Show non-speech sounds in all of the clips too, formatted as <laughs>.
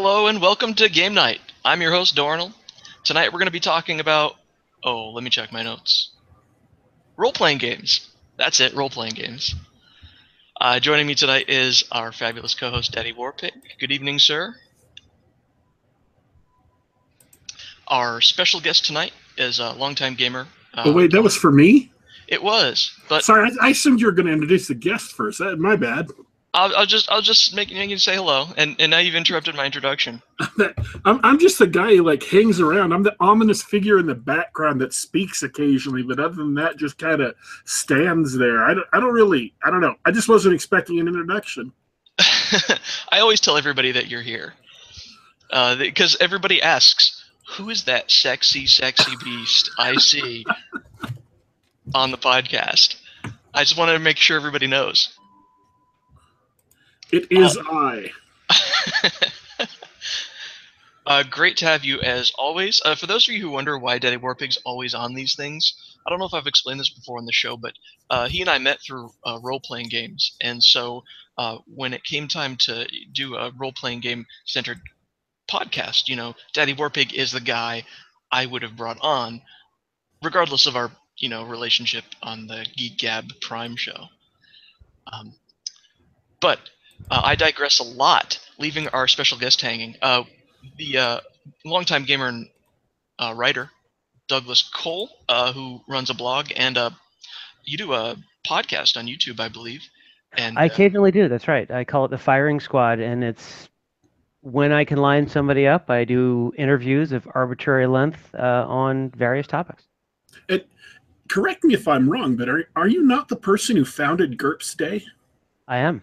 Hello and welcome to Game Night. I'm your host, Dornell. Tonight we're going to be talking about. Oh, let me check my notes. Role playing games. That's it, role playing games. Uh, joining me tonight is our fabulous co host, Daddy Warpig. Good evening, sir. Our special guest tonight is a longtime gamer. Uh, Oh wait, that was for me. It was, but Sorry, I, I assumed you were going to introduce the guest first. That, my bad. I'll, I'll just I'll just make, make you say hello, and, and now you've interrupted my introduction. <laughs> I'm, I'm just the guy who like hangs around. I'm the ominous figure in the background that speaks occasionally, but other than that, just kind of stands there. I don't, I don't really, I don't know. I just wasn't expecting an introduction. <laughs> I always tell everybody that you're here, uh, because everybody asks, "Who is that sexy, sexy beast I see <laughs> on the podcast?" I just wanted to make sure everybody knows. It is I. <laughs> uh, great to have you as always. Uh, for those of you who wonder why Daddy Warpig's always on these things, I don't know if I've explained this before on the show, but uh, he and I met through uh, role playing games. And so uh, when it came time to do a role playing game centered podcast, you know, Daddy Warpig is the guy I would have brought on, regardless of our you know relationship on the Geek Gab Prime show. Um, but uh, I digress a lot, leaving our special guest hanging. Uh, the uh, longtime gamer and uh, writer, Douglas Cole, uh, who runs a blog, and uh, you do a podcast on YouTube, I believe. And I uh, occasionally do. That's right. I call it the firing squad, and it's when I can line somebody up. I do interviews of arbitrary length uh, on various topics. It, correct me if I'm wrong, but are are you not the person who founded GURPS Day? I am.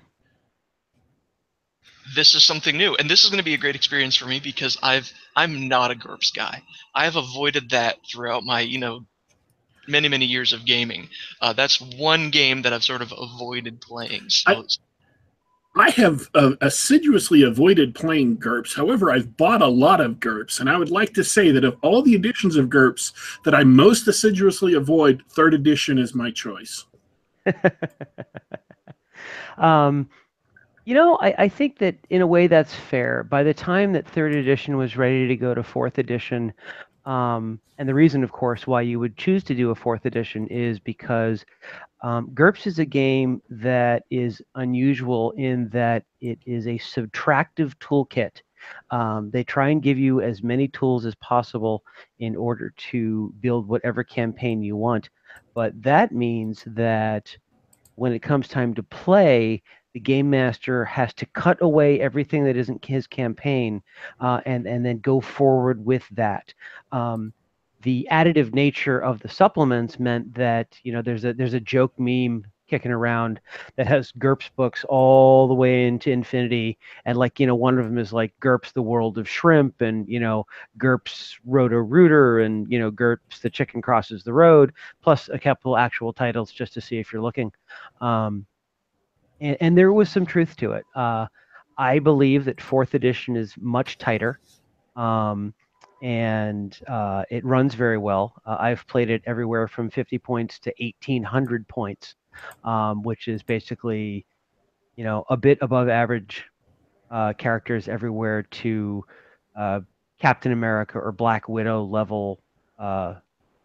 This is something new, and this is going to be a great experience for me because I've I'm not a GURPS guy. I have avoided that throughout my you know many many years of gaming. Uh, that's one game that I've sort of avoided playing. So I- I have uh, assiduously avoided playing GURPS. However, I've bought a lot of GURPS, and I would like to say that of all the editions of GURPS that I most assiduously avoid, third edition is my choice. <laughs> um, you know, I, I think that in a way that's fair. By the time that third edition was ready to go to fourth edition, um, and the reason, of course, why you would choose to do a fourth edition is because um, GURPS is a game that is unusual in that it is a subtractive toolkit. Um, they try and give you as many tools as possible in order to build whatever campaign you want. But that means that when it comes time to play, the game master has to cut away everything that isn't his campaign uh, and, and then go forward with that. Um, the additive nature of the supplements meant that you know there's a there's a joke meme kicking around that has GURPS books all the way into infinity, and like you know one of them is like GURPS the world of shrimp, and you know GURPS Roto Rooter, and you know GURPS the chicken crosses the road, plus a couple actual titles just to see if you're looking. Um, and, and there was some truth to it. Uh, I believe that fourth edition is much tighter. Um, and uh, it runs very well. Uh, I've played it everywhere from 50 points to 1800 points, um, which is basically, you know, a bit above average uh, characters everywhere to uh, Captain America or Black Widow level uh,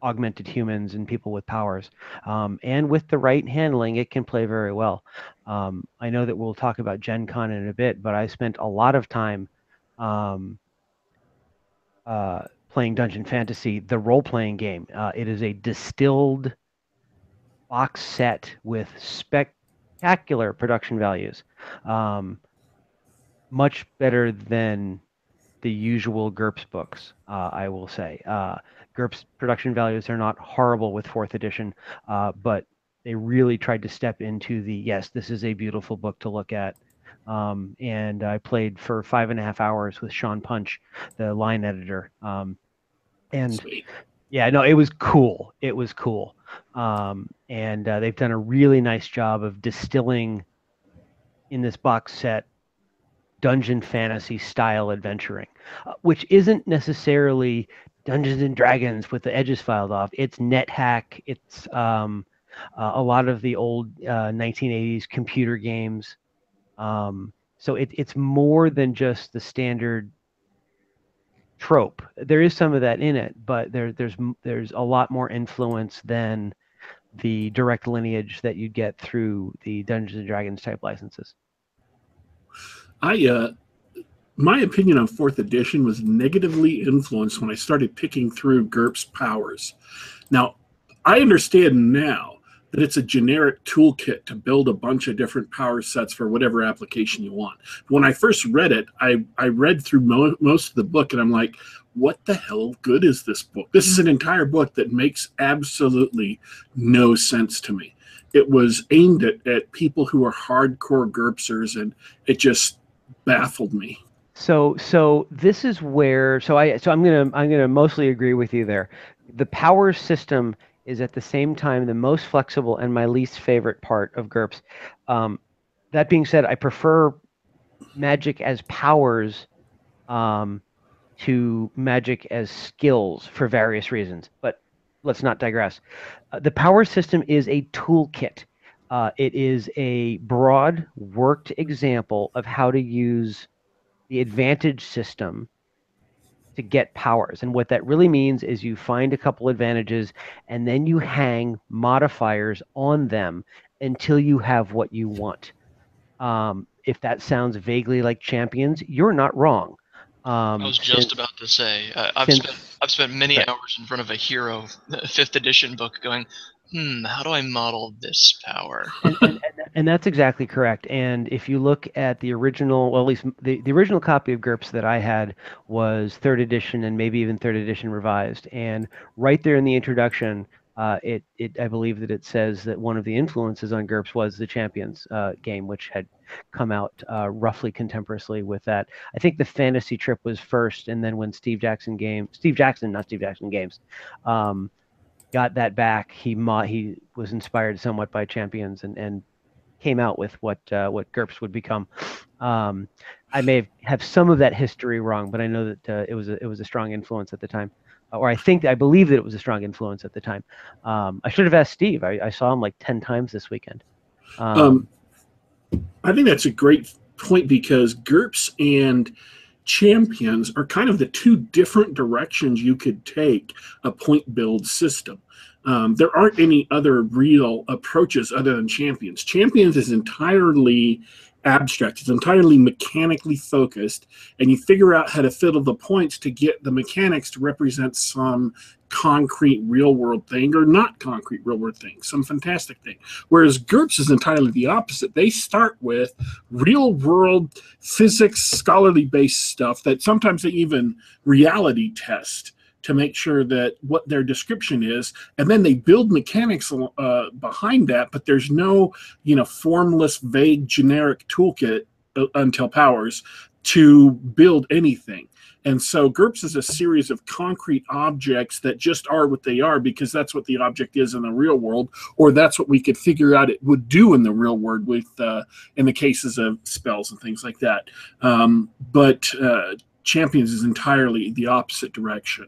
augmented humans and people with powers. Um, and with the right handling, it can play very well. Um, I know that we'll talk about Gen Con in a bit, but I spent a lot of time. Um, uh, playing Dungeon Fantasy, the role playing game. Uh, it is a distilled box set with spectacular production values. Um, much better than the usual GURPS books, uh, I will say. GURPS production values are not horrible with fourth edition, uh, but they really tried to step into the yes, this is a beautiful book to look at. Um, and I played for five and a half hours with Sean Punch, the line editor. Um, and Sweet. yeah, no, it was cool. It was cool. Um, and uh, they've done a really nice job of distilling in this box set dungeon fantasy style adventuring, uh, which isn't necessarily Dungeons and Dragons with the edges filed off. It's NetHack. It's um, uh, a lot of the old uh, 1980s computer games. Um, so it, it's more than just the standard trope. There is some of that in it, but there, there's there's a lot more influence than the direct lineage that you get through the Dungeons and Dragons type licenses. I uh, my opinion on fourth edition was negatively influenced when I started picking through GURPS powers. Now, I understand now that it's a generic toolkit to build a bunch of different power sets for whatever application you want. When I first read it, I, I read through mo- most of the book and I'm like, what the hell good is this book? This is an entire book that makes absolutely no sense to me. It was aimed at, at people who are hardcore GURPSers and it just baffled me. So so this is where so I so I'm gonna I'm gonna mostly agree with you there. The power system is at the same time the most flexible and my least favorite part of GURPS. Um, that being said, I prefer magic as powers um, to magic as skills for various reasons. But let's not digress. Uh, the power system is a toolkit. Uh, it is a broad, worked example of how to use the advantage system to get powers. And what that really means is you find a couple advantages and then you hang modifiers on them until you have what you want. Um, if that sounds vaguely like champions, you're not wrong. Um, I was just since, about to say uh, I've since, spent I've spent many right. hours in front of a hero <laughs> fifth edition book going, hmm, how do I model this power? and, and, and, that's exactly correct. And if you look at the original, well, at least the, the original copy of GURPS that I had was third edition and maybe even third edition revised. And right there in the introduction, uh, it, it, I believe that it says that one of the influences on GURPS was the Champions uh, game, which had come out uh, roughly contemporaneously with that. I think the Fantasy Trip was first, and then when Steve Jackson game, Steve Jackson, not Steve Jackson Games, um, got that back, he mo- he was inspired somewhat by Champions and and came out with what uh, what GURPS would become. Um, I may have some of that history wrong, but I know that uh, it was a, it was a strong influence at the time, or I think I believe that it was a strong influence at the time. Um, I should have asked Steve. I, I, saw him like ten times this weekend. Um, um I think that's a great point because GURPS and champions are kind of the two different directions you could take a point build system. Um, there aren't any other real approaches other than champions. Champions is entirely abstract. It's entirely mechanically focused, and you figure out how to fiddle the points to get the mechanics to represent some concrete real world thing or not concrete real world thing, some fantastic thing. Whereas GURPS is entirely the opposite. They start with real world physics, scholarly based stuff that sometimes they even reality test to make sure that what their description is and then they build mechanics uh, behind that but there's no you know formless vague generic toolkit uh, until powers to build anything and so GURPS is a series of concrete objects that just are what they are because that's what the object is in the real world, or that's what we could figure out it would do in the real world with uh, in the cases of spells and things like that. Um, but uh, Champions is entirely the opposite direction.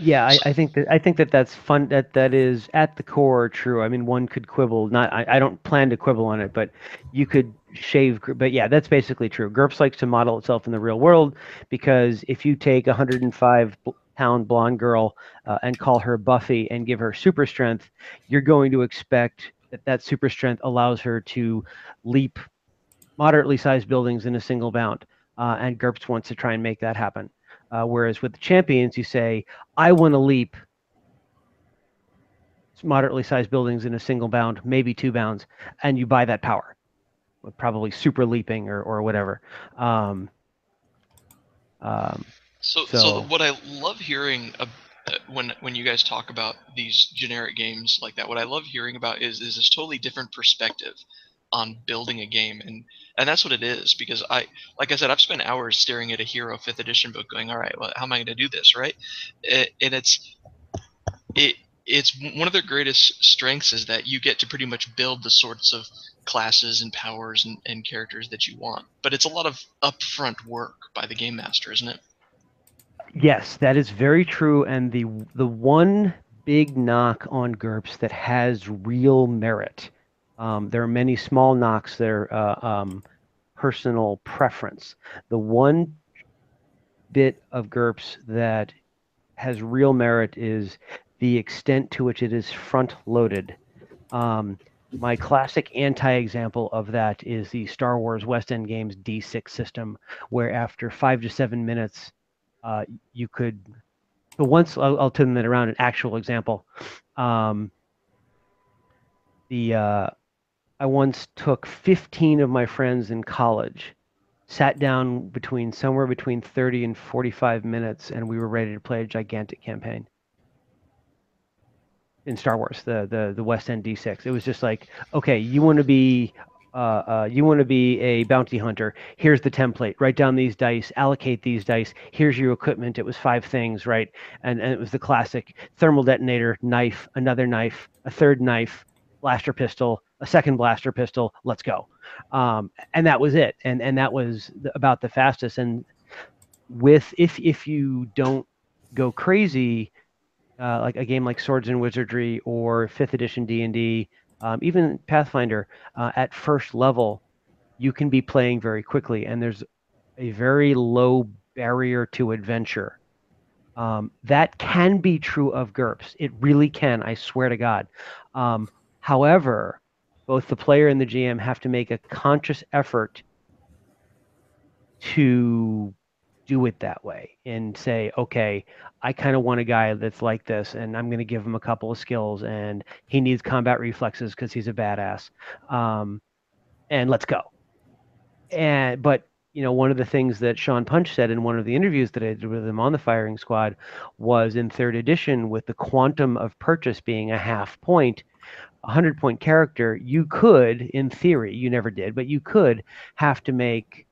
Yeah, I, I, think that I think that that's fun. That that is at the core true. I mean, one could quibble. Not I, I don't plan to quibble on it, but you could shave. But yeah, that's basically true. GURPS likes to model itself in the real world because if you take a 105 pound blonde girl uh, and call her Buffy and give her super strength, you're going to expect that that super strength allows her to leap moderately sized buildings in a single bound. Uh, and GURPS wants to try and make that happen. Uh, whereas with the champions, you say, I want to leap moderately sized buildings in a single bound, maybe two bounds, and you buy that power, with probably super leaping or, or whatever. Um, um, so, so, so, what I love hearing uh, when when you guys talk about these generic games like that, what I love hearing about is is this totally different perspective on building a game and and that's what it is because i like i said i've spent hours staring at a hero fifth edition book going all right well how am i going to do this? Right? It, and it's it it's one of their greatest strengths is that you get to pretty much build the sorts of classes and powers and, and characters that you want but it's a lot of upfront work by the game master isn't it? Yes that is very true and the the one big knock on GURPS that has real merit um, there are many small knocks that are uh, um, personal preference. The one bit of GURPS that has real merit is the extent to which it is front loaded. Um, my classic anti example of that is the Star Wars West End Games D6 system, where after five to seven minutes, uh, you could. So once I'll, I'll turn that around an actual example. Um, the uh, I once took 15 of my friends in college, sat down between somewhere between 30 and 45 minutes, and we were ready to play a gigantic campaign in Star Wars, the the the West End D6. It was just like, okay, you want to be uh, uh, you want to be a bounty hunter. Here's the template. Write down these dice. Allocate these dice. Here's your equipment. It was five things, right? And and it was the classic thermal detonator, knife, another knife, a third knife, blaster pistol, a second blaster pistol. Let's go. Um, and that was it. And and that was about the fastest. And with if if you don't go crazy, uh, like a game like Swords and Wizardry or Fifth Edition D and D, um, even Pathfinder, uh, at first level, you can be playing very quickly, and there's a very low barrier to adventure. Um, that can be true of GURPS. It really can. I swear to God. Um, however, both the player and the GM have to make a conscious effort to do it that way and say, okay, I kind of want a guy that's like this, and I'm going to give him a couple of skills, and he needs combat reflexes because he's a badass, um, and let's go. And but you know, one of the things that Sean Punch said in one of the interviews that I did with him on the firing squad was in third edition, with the quantum of purchase being a half point, a hundred point character, you could, in theory, you never did, but you could have to make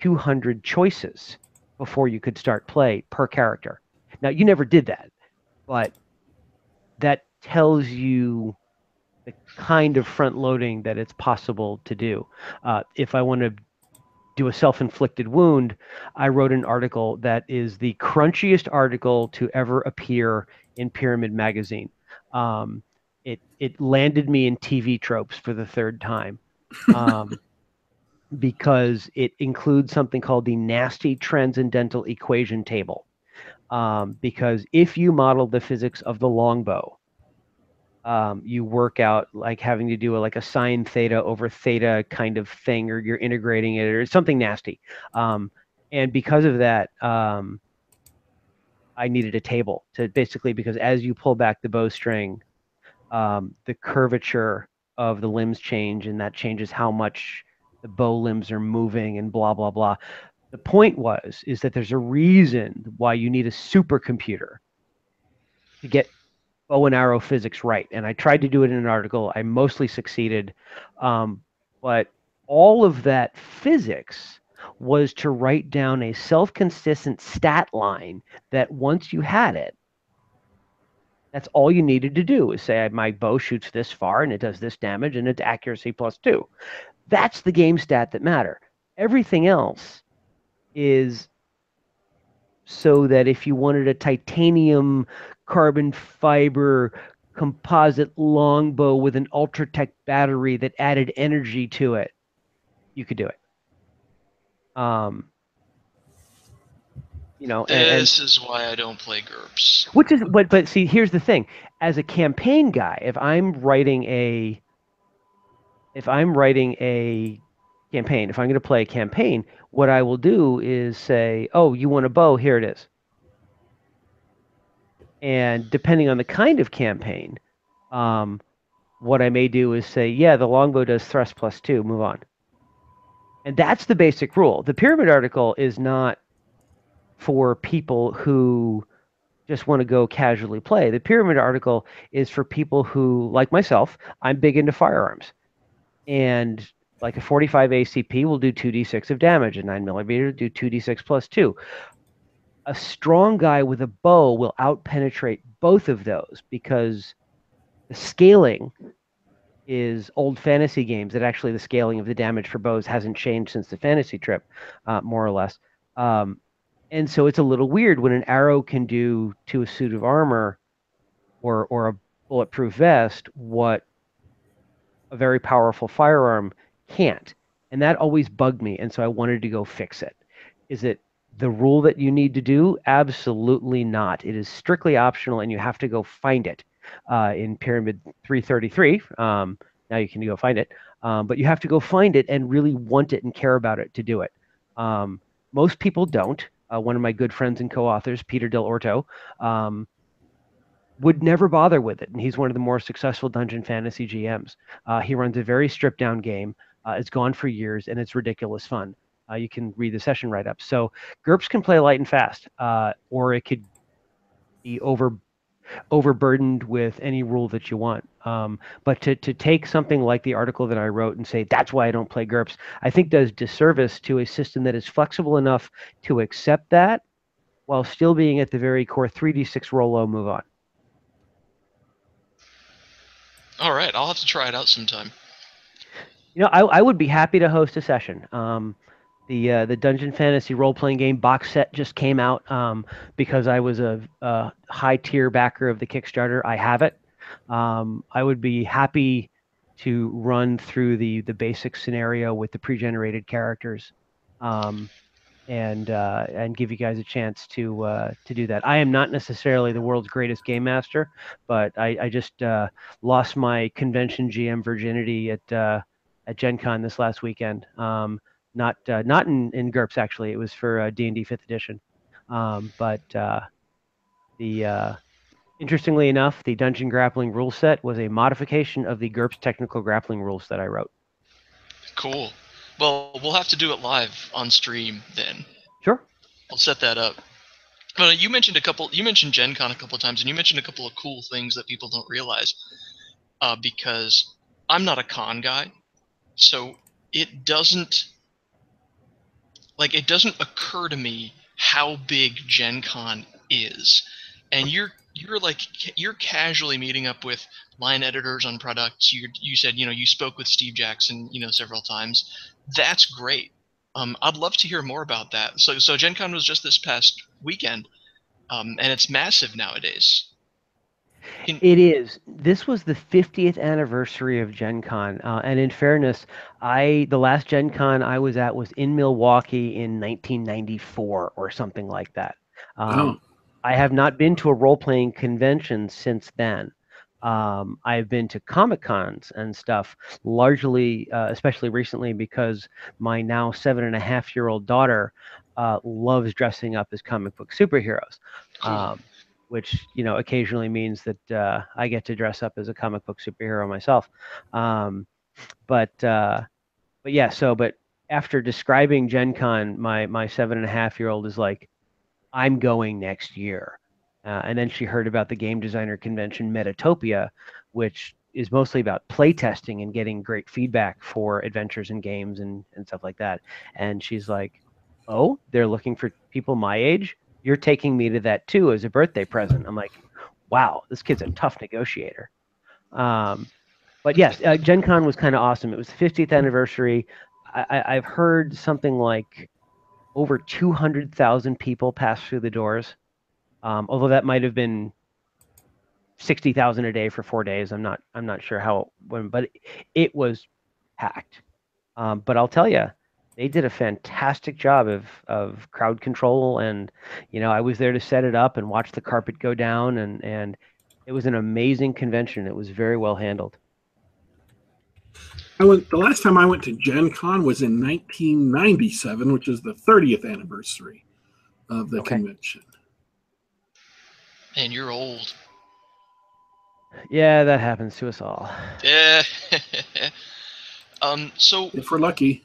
200 choices before you could start play per character. Now you never did that, but that tells you the kind of front loading that it's possible to do. Uh, if I want to do a self-inflicted wound, I wrote an article that is the crunchiest article to ever appear in Pyramid Magazine. Um, it it landed me in TV tropes for the third time. <laughs> Um, because it includes something called the nasty transcendental equation table. Um, because if you model the physics of the longbow, um, you work out like having to do a, like a sine theta over theta kind of thing, or you're integrating it, or something nasty. Um, and because of that, um, I needed a table to basically because as you pull back the bowstring, um, the curvature of the limbs change, and that changes how much the bow limbs are moving and blah blah blah. The point was is that there's a reason why you need a supercomputer to get bow and arrow physics right. And I tried to do it in an article. I mostly succeeded, um, but all of that physics was to write down a self-consistent stat line that once you had it that's all you needed to do is say my bow shoots this far and it does this damage and it's accuracy plus two that's the game stat that matter. Everything else is so that if you wanted a titanium carbon fiber composite longbow with an Ultratech battery that added energy to it, you could do it. Um, you know, this and, is why I don't play GURPS. Which is, but but see, here's the thing: as a campaign guy, if I'm writing a if I'm writing a campaign, if I'm going to play a campaign, what I will do is say, "Oh, you want a bow? Here it is." And depending on the kind of campaign, um, what I may do is say, "Yeah, the longbow does thrust plus two. Move on." And that's the basic rule. The pyramid article is not for people who just want to go casually play. The pyramid article is for people who, like myself, I'm big into firearms and like a 45 ACP will do 2d6 of damage, a 9 millimeter do 2d6 plus 2. A strong guy with a bow will outpenetrate both of those because the scaling is old fantasy games that actually the scaling of the damage for bows hasn't changed since the fantasy trip, uh, more or less. Um, and so it's a little weird when an arrow can do to a suit of armor or or a bulletproof vest what a very powerful firearm can't. And that always bugged me. And so I wanted to go fix it. Is it the rule that you need to do? Absolutely not. It is strictly optional, and you have to go find it uh, in Pyramid 333. Um, now you can go find it, um, but you have to go find it and really want it and care about it to do it. Um, most people don't. Uh, one of my good friends and co-authors, Peter Dell'Orto, um, would never bother with it, and he's one of the more successful dungeon fantasy GMs. Uh, he runs a very stripped down game. Uh, it's gone for years, and it's ridiculous fun. Uh, you can read the session write up. So GURPS can play light and fast, uh, or it could be over overburdened with any rule that you want. Um, but to, to take something like the article that I wrote and say, that's why I don't play GURPS, I think does disservice to a system that is flexible enough to accept that while still being at the very core 3d6 roll low, move on. All right, I'll have to try it out sometime. You know, I, I would be happy to host a session. Um, the uh, the Dungeon Fantasy role playing game box set just came out um, because I was a, a, high tier backer of the Kickstarter. I have it. Um, I would be happy to run through the the basic scenario with the pre generated characters. Um, and uh, and give you guys a chance to uh, to do that. I am not necessarily the world's greatest game master, but I, I just uh, lost my convention GM virginity at uh, at Gen Con this last weekend. Um, not uh, not in, in GURPS actually. It was for D and D Fifth Edition. Um, but uh, the uh, interestingly enough, the Dungeon Grappling rule set was a modification of the GURPS technical grappling rules that I wrote. Cool. Well, we'll have to do it live on stream then. Sure. I'll set that up. Uh, you mentioned a couple. You mentioned Gen Con a couple of times, and you mentioned a couple of cool things that people don't realize. Uh, because I'm not a con guy, so it doesn't like it doesn't occur to me how big Gen Con is. And you're you're like you're casually meeting up with line editors on products. You you said you know you spoke with Steve Jackson you know several times. That's great. Um, I'd love to hear more about that. So so Gen Con was just this past weekend, um, and it's massive nowadays. Can... It is. This was the 50th anniversary of Gen Con. Uh, and in fairness, I the last Gen Con I was at was in Milwaukee in 1994 or something like that. Um, oh. I have not been to a role playing convention since then. Um, I've been to Comic Cons and stuff, largely, uh, especially recently, because my now seven and a half year old daughter uh, loves dressing up as comic book superheroes. Um, which you know occasionally means that uh, I get to dress up as a comic book superhero myself. Um, but uh, but yeah, so but after describing Gen Con, my my seven and a half year old is like, I'm going next year. Uh, and then she heard about the game designer convention Metatopia, which is mostly about playtesting and getting great feedback for adventures and games and, and stuff like that. And she's like, Oh, they're looking for people my age? You're taking me to that too as a birthday present. I'm like, wow, this kid's a tough negotiator. Um, but yes, uh, Gen Con was kind of awesome. It was the 50th anniversary. I, I've heard something like over 200,000 people pass through the doors. Um, although that might have been 60,000 a day for four days. I'm not, I'm not sure how, when, but it was packed. Um, but I'll tell you, they did a fantastic job of of crowd control and you know i was there to set it up and watch the carpet go down and and it was an amazing convention it was very well handled I went the last time I went to Gen Con was in 1997, which is the 30th anniversary of the okay. convention. And you're old. Yeah, that happens to us all. Yeah. <laughs> um. So if we're lucky.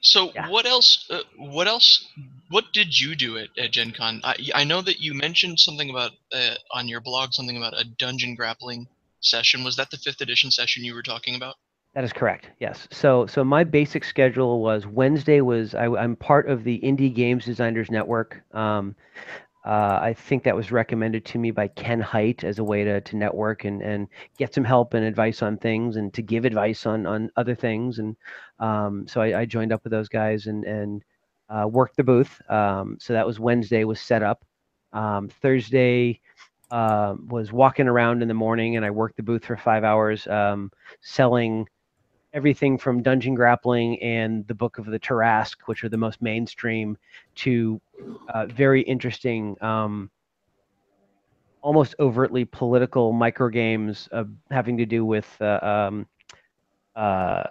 So yeah. what else? Uh, what else? What did you do at, at Gen Con? I, I know that you mentioned something about uh, on your blog something about a dungeon grappling session. Was that the fifth edition session you were talking about? That is correct. Yes. So so my basic schedule was Wednesday was I, am part of the Indie Games Designers Network. Um, uh, I think that was recommended to me by Ken Hite as a way to, to network and, and get some help and advice on things and to give advice on, on other things. And um, so I, I, joined up with those guys and, and uh, worked the booth. Um, so that was Wednesday was set up. Um, Thursday uh, was walking around in the morning and I worked the booth for five hours um, selling everything from dungeon grappling and the Book of the Tarrasque, which are the most mainstream, to uh, very interesting, um, almost overtly political micro games uh, having to do with uh, um, uh,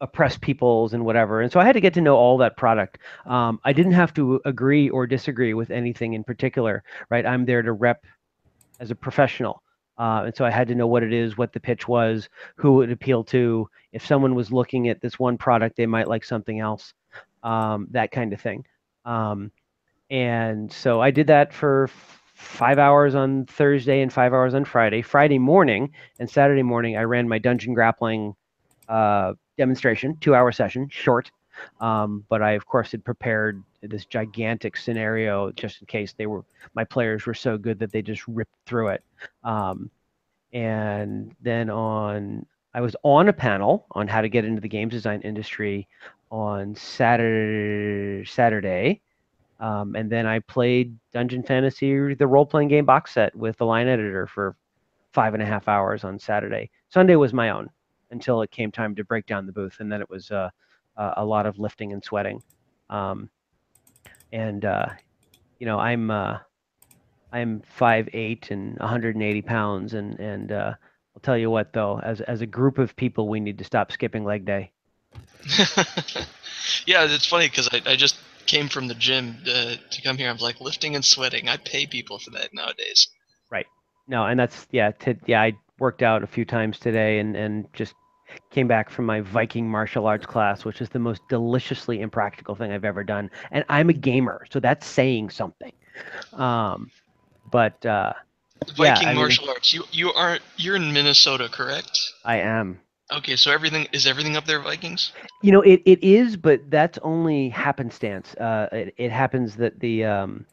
oppressed peoples and whatever. And so I had to get to know all that product. Um, I didn't have to agree or disagree with anything in particular, right? I'm there to rep as a professional. Uh, and so I had to know what it is, what the pitch was, who it appealed to. If someone was looking at this one product, they might like something else, um, that kind of thing. Um, and so I did that for five hours on Thursday and five hours on Friday. Friday morning and Saturday morning, I ran my dungeon grappling uh, demonstration, two hour session, short. Um, but I, of course, had prepared this gigantic scenario just in case they were my players were so good that they just ripped through it. Um, and then on, I was on a panel on how to get into the games design industry on Saturday. Saturday. Um, and then I played Dungeon Fantasy, the role playing game box set with the line editor for five and a half hours on Saturday. Sunday was my own until it came time to break down the booth, and then it was uh, a lot of lifting and sweating. Um, and uh, you know, I'm uh, I'm five eight and 180 pounds, and and uh, I'll tell you what though, as as a group of people, we need to stop skipping leg day. <laughs> yeah, it's funny because I, I just came from the gym to, to come here. I'm like lifting and sweating. I pay people for that nowadays. Right. No, and that's yeah. To, yeah, I worked out a few times today and and just came back from my Viking martial arts class, which is the most deliciously impractical thing I've ever done. And I'm a gamer, so that's saying something. Um, but uh, Viking yeah, martial mean, arts. You you are you're in Minnesota, correct? I am. Okay, so everything is everything up there Vikings? You know, it, it is, but that's only happenstance. Uh, it, it happens that the um,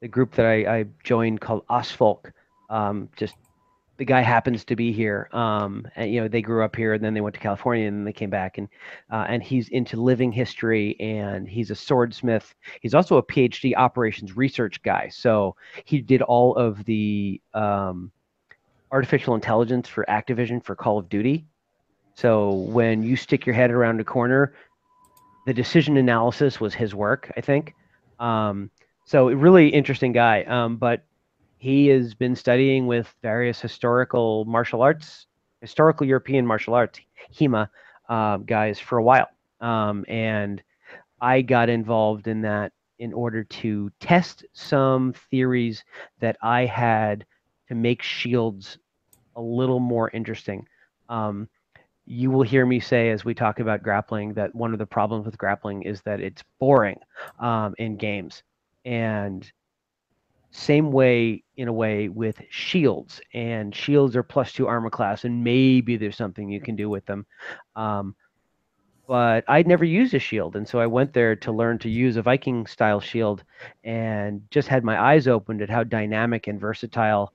the group that I, I joined called Osfolk um, just the guy happens to be here. Um, and, you know, they grew up here, and then they went to California, and then they came back, and uh, and he's into living history, and he's a swordsmith. He's also a PhD operations research guy. So he did all of the um, artificial intelligence for Activision for Call of Duty. So when you stick your head around a corner, the decision analysis was his work, I think. Um, so really interesting guy. Um, but he has been studying with various historical martial arts, historical European martial arts, HEMA uh, guys for a while. Um, and I got involved in that in order to test some theories that I had to make shields a little more interesting. Um, you will hear me say as we talk about grappling that one of the problems with grappling is that it's boring um, in games. And same way, in a way, with shields. And shields are plus two armor class, and maybe there's something you can do with them. Um, but I'd never used a shield, and so I went there to learn to use a Viking style shield, and just had my eyes opened at how dynamic and versatile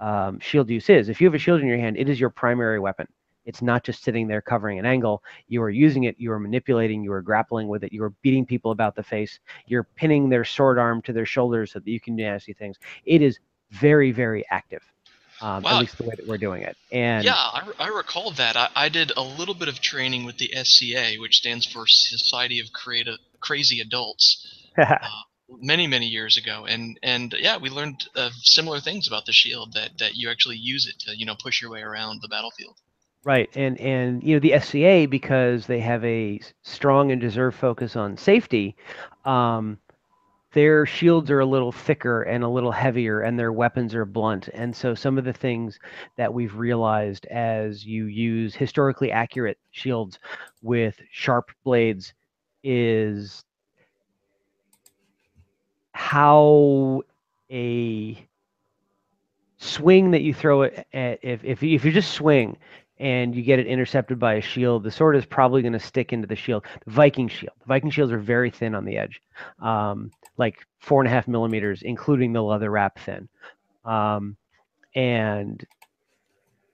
um, shield use is. If you have a shield in your hand, it is your primary weapon. It's not just sitting there covering an angle. You are using it, you are manipulating, you are grappling with it, you are beating people about the face, you're pinning their sword arm to their shoulders so that you can do nasty things. It is very, very active. Um, wow. At least the way that we're doing it. And yeah, I, I recall that. I, I did a little bit of training with the SCA, which stands for Society of Creative Crazy Adults. <laughs> uh, many many years ago and and yeah we learned uh, similar things about the shield that that you actually use it to you know push your way around the battlefield Right, and and you know the SCA because they have a strong and deserved focus on safety. Um, their shields are a little thicker and a little heavier, and their weapons are blunt. And so some of the things that we've realized as you use historically accurate shields with sharp blades is how a swing that you throw it at if if if you just swing and you get it intercepted by a shield, the sword is probably going to stick into the shield. The Viking shield. The Viking shields are very thin on the edge, um, like four and a half millimeters, including the leather wrap thin, um, and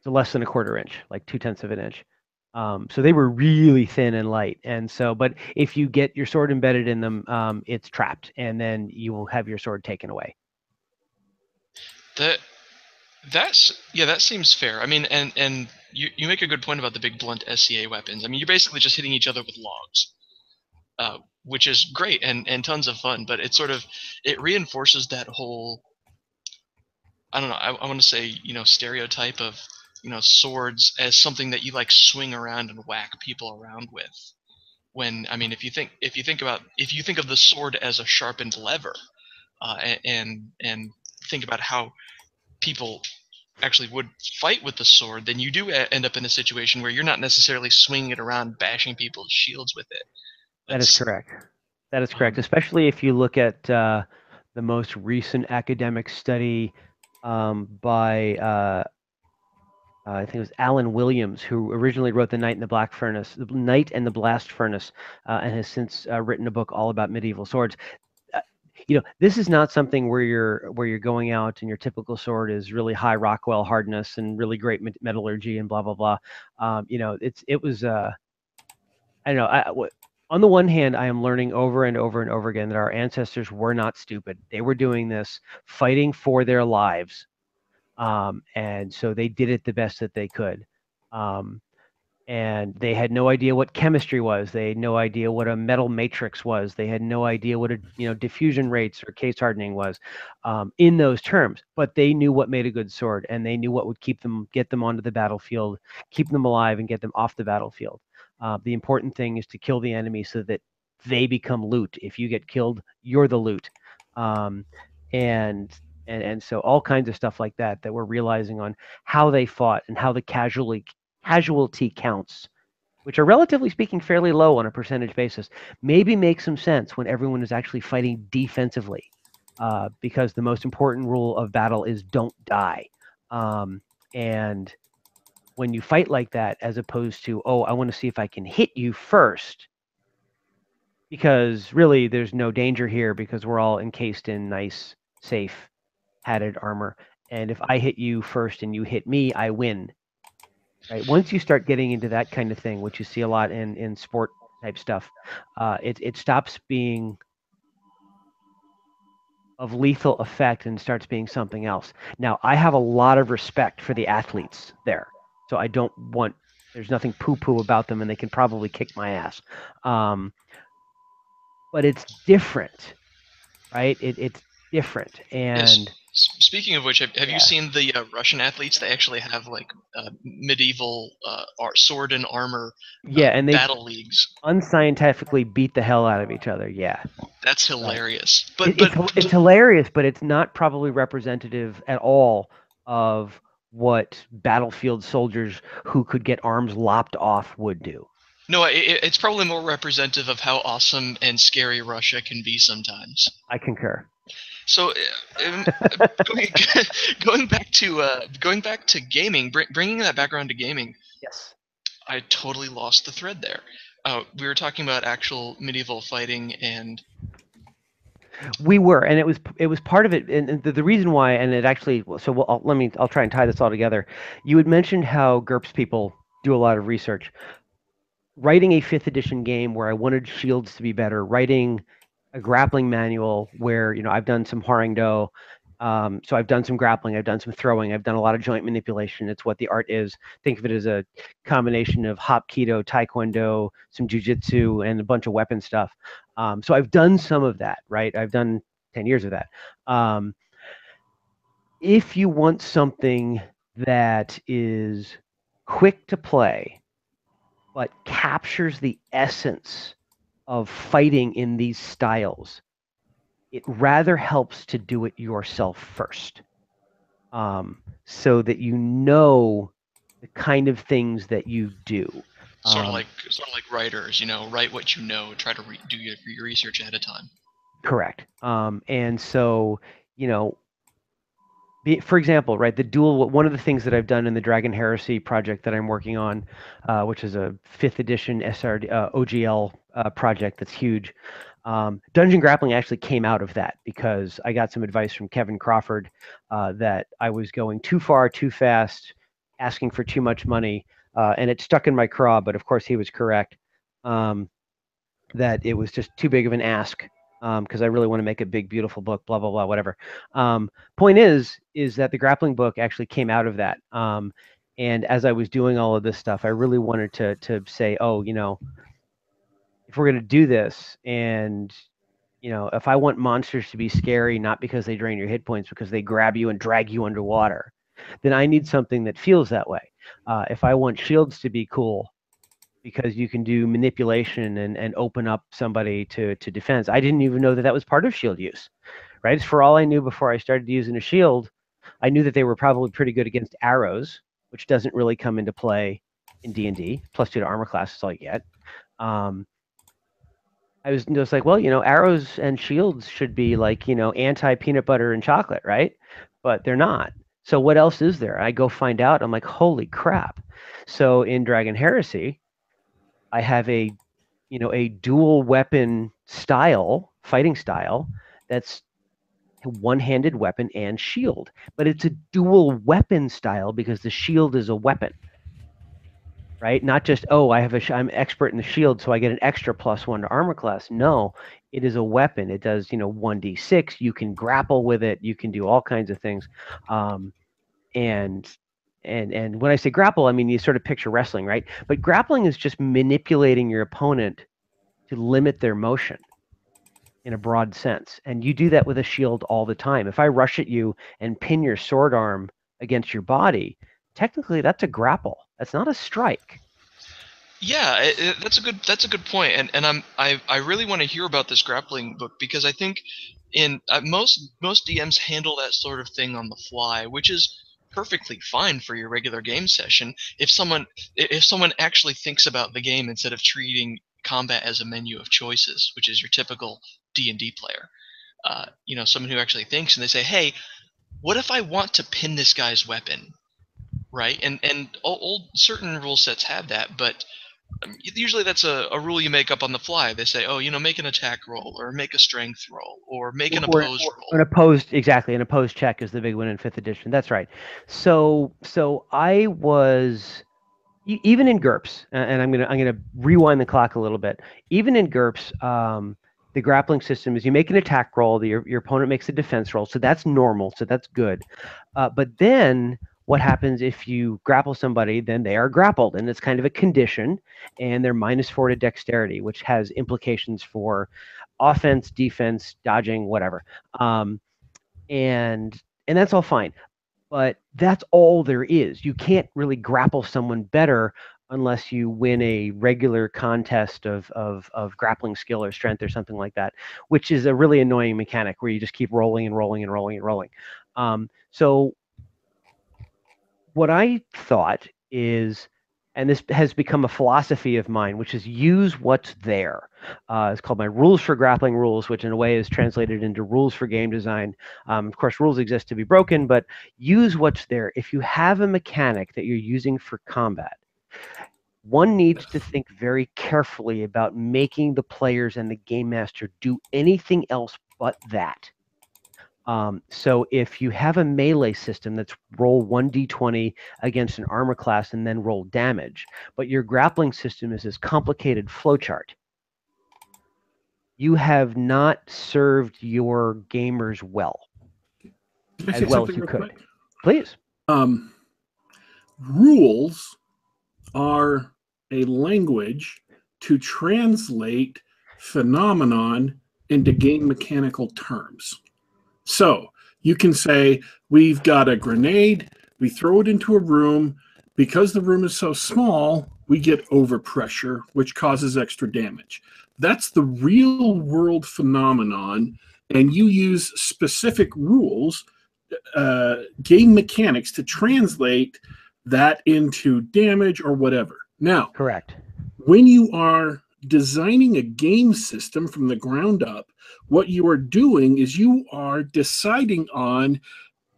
less than a quarter inch, like two tenths of an inch. Um, so they were really thin and light, and so, but if you get your sword embedded in them, um, it's trapped, and then you will have your sword taken away. That that's yeah, that seems fair. I mean, and and you, you make a good point about the big blunt SCA weapons. I mean, you're basically just hitting each other with logs, uh, which is great and, and tons of fun. But it sort of it reinforces that whole I don't know. I, I want to say you know stereotype of you know swords as something that you like swing around and whack people around with. When I mean, if you think if you think about if you think of the sword as a sharpened lever, uh, and and think about how people actually would fight with the sword, then you do end up in a situation where you're not necessarily swinging it around, bashing people's shields with it. That's, that is correct. That is correct, um, especially if you look at uh, the most recent academic study um, by uh, uh, I think it was Alan Williams, who originally wrote The Knight and the Black Furnace, The Knight and the Blast Furnace, uh, and has since uh, written a book all about medieval swords. You know, this is not something where you're where you're going out and your typical sword is really high Rockwell hardness and really great metallurgy and blah blah blah. Um, you know, it's it was. Uh, I don't know. I, on the one hand, I am learning over and over and over again that our ancestors were not stupid. They were doing this, fighting for their lives, um, and so they did it the best that they could. Um, and they had no idea what chemistry was. They had no idea what a metal matrix was. They had no idea what a you know diffusion rates or case hardening was um, in those terms. But they knew what made a good sword, and they knew what would keep them, get them onto the battlefield, keep them alive, and get them off the battlefield. Uh, the important thing is to kill the enemy so that they become loot. If you get killed, you're the loot. Um, and and and so all kinds of stuff like that that we're realizing on how they fought and how the casualty casualty counts which are relatively speaking fairly low on a percentage basis maybe make some sense when everyone is actually fighting defensively uh, because the most important rule of battle is don't die. Um, and when you fight like that as opposed to oh i want to see if i can hit you first because really there's no danger here because we're all encased in nice safe padded armor. And if i hit you first and you hit me i win right once you start getting into that kind of thing which you see a lot in in sport type stuff uh, it, it stops being of lethal effect and starts being something else now i have a lot of respect for the athletes there so I don't want. There's nothing poo-poo about them, and they can probably kick my ass. Um, but it's different, right? It, it's different, and. Yes. Speaking of which, have, have yeah. you seen the uh, Russian athletes? They actually have like uh, medieval uh, sword and armor. Uh, yeah, and they battle leagues unscientifically beat the hell out of each other. Yeah, that's hilarious. But, it, but it's, it's hilarious, but it's not probably representative at all of what battlefield soldiers who could get arms lopped off would do. No, it, it's probably more representative of how awesome and scary Russia can be sometimes. I concur. So, uh, um, going, <laughs> going, back to uh, going back to gaming, br- bringing that background to gaming. Yes. I totally lost the thread there. Uh, we were talking about actual medieval fighting and we were, and it was it was part of it, and the, the reason why, and it actually. So we'll, I'll, let me. I'll try and tie this all together. You had mentioned how GURPS people do a lot of research. Writing a fifth edition game where I wanted shields to be better, writing a grappling manual where you know I've done some Hwarang-Do um, so I've done some grappling, I've done some throwing, I've done a lot of joint manipulation. It's what the art is. Think of it as a combination of Hapkido, Taekwondo, some jujitsu, and a bunch of weapon stuff. Um, so I've done some of that, right? I've done 10 years of that. Um, if you want something that is quick to play, but captures the essence of fighting in these styles, it rather helps to do it yourself first. Um, so that you know the kind of things that you do. Sort of um, like sort of like writers you know write what you know try to re- do your, your, research ahead of time. Correct. Um, and so you know be, for example right the dual one of the things that i've done in the dragon heresy project that i'm working on uh, which is a fifth edition srd uh, ogl uh, project that's huge um, Dungeon Grappling actually came out of that because I got some advice from Kevin Crawford uh, that I was going too far, too fast, asking for too much money, uh, and it stuck in my craw. But of course, he was correct um, that it was just too big of an ask because um, I really want to make a big, beautiful book. Blah blah blah, whatever. Um, point is, is that the grappling book actually came out of that. Um, And as I was doing all of this stuff, I really wanted to to say, oh, you know, if we're going to do this and you know, if I want monsters to be scary not because they drain your hit points because they grab you and drag you underwater, then I need something that feels that way. Uh, if I want shields to be cool because you can do manipulation and, and open up somebody to, to defense, I didn't even know that that was part of shield use, right? For all I knew before I started using a shield, I knew that they were probably pretty good against arrows, which doesn't really come into play in D&D. Plus two to armor class is all you get. Um, I was just like, well, you know, arrows and shields should be like, you know, anti peanut butter and chocolate, right? But they're not. So what else is there? I go find out. I'm like, holy crap. So in Dragon Heresy, I have a, you know, a dual weapon style, fighting style, that's one-handed weapon and shield. But it's a dual weapon style because the shield is a weapon. Right? Not just, oh, I have a I'm expert in the shield, so I get an extra plus one to armor class. No, it is a weapon. It does, you know, 1d6. You can grapple with it. You can do all kinds of things. Um, and and and when I say grapple, I mean you sort of picture wrestling, right? But grappling is just manipulating your opponent to limit their motion in a broad sense. And you do that with a shield all the time. If I rush at you and pin your sword arm against your body, technically that's a grapple. That's not a strike. Yeah, it, it, that's a good that's a good point, and and I'm I I really want to hear about this grappling book because I think in uh, most most DMs handle that sort of thing on the fly, which is perfectly fine for your regular game session if someone if someone actually thinks about the game instead of treating combat as a menu of choices, which is your typical D and D player. Uh, you know, someone who actually thinks and they say, "Hey, what if I want to pin this guy's weapon?" Right? And and old certain rule sets have that, but um, usually that's a, a rule you make up on the fly. They say, oh, you know, make an attack roll or make a strength roll or make an or, opposed or, roll. An opposed, exactly. An opposed check is the big one in fifth edition. That's right. So, so I was even in GURPS, and I'm gonna I'm gonna rewind the clock a little bit. Even in GURPS, um, the grappling system is you make an attack roll, the, your, your opponent makes a defense roll, so that's normal, so that's good. Uh, but then what happens if you grapple somebody then they are grappled and it's kind of a condition and they're minus four to dexterity which has implications for offense defense dodging whatever um, and and that's all fine but that's all there is you can't really grapple someone better unless you win a regular contest of, of, of grappling skill or strength or something like that, which is a really annoying mechanic where you just keep rolling and rolling and rolling and rolling. Um, so what I thought is, and this has become a philosophy of mine, which is use what's there. Uh, it's called my rules for grappling rules, which in a way is translated into rules for game design. Um, of course, rules exist to be broken, but use what's there. If you have a mechanic that you're using for combat, one needs to think very carefully about making the players and the game master do anything else but that. Um, so if you have a melee system that's roll 1d20 against an armor class and then roll damage, but your grappling system is this complicated flowchart, you have not served your gamers well as well as you could. Quick? Please. Um, rules are a language to translate phenomenon into game mechanical terms. So you can say, we've got a grenade, we throw it into a room. Because the room is so small, we get overpressure, which causes extra damage. That's the real world phenomenon, and you use specific rules, uh, game mechanics to translate that into damage or whatever. Now, correct. When you are designing a game system from the ground up, what you are doing is you are deciding on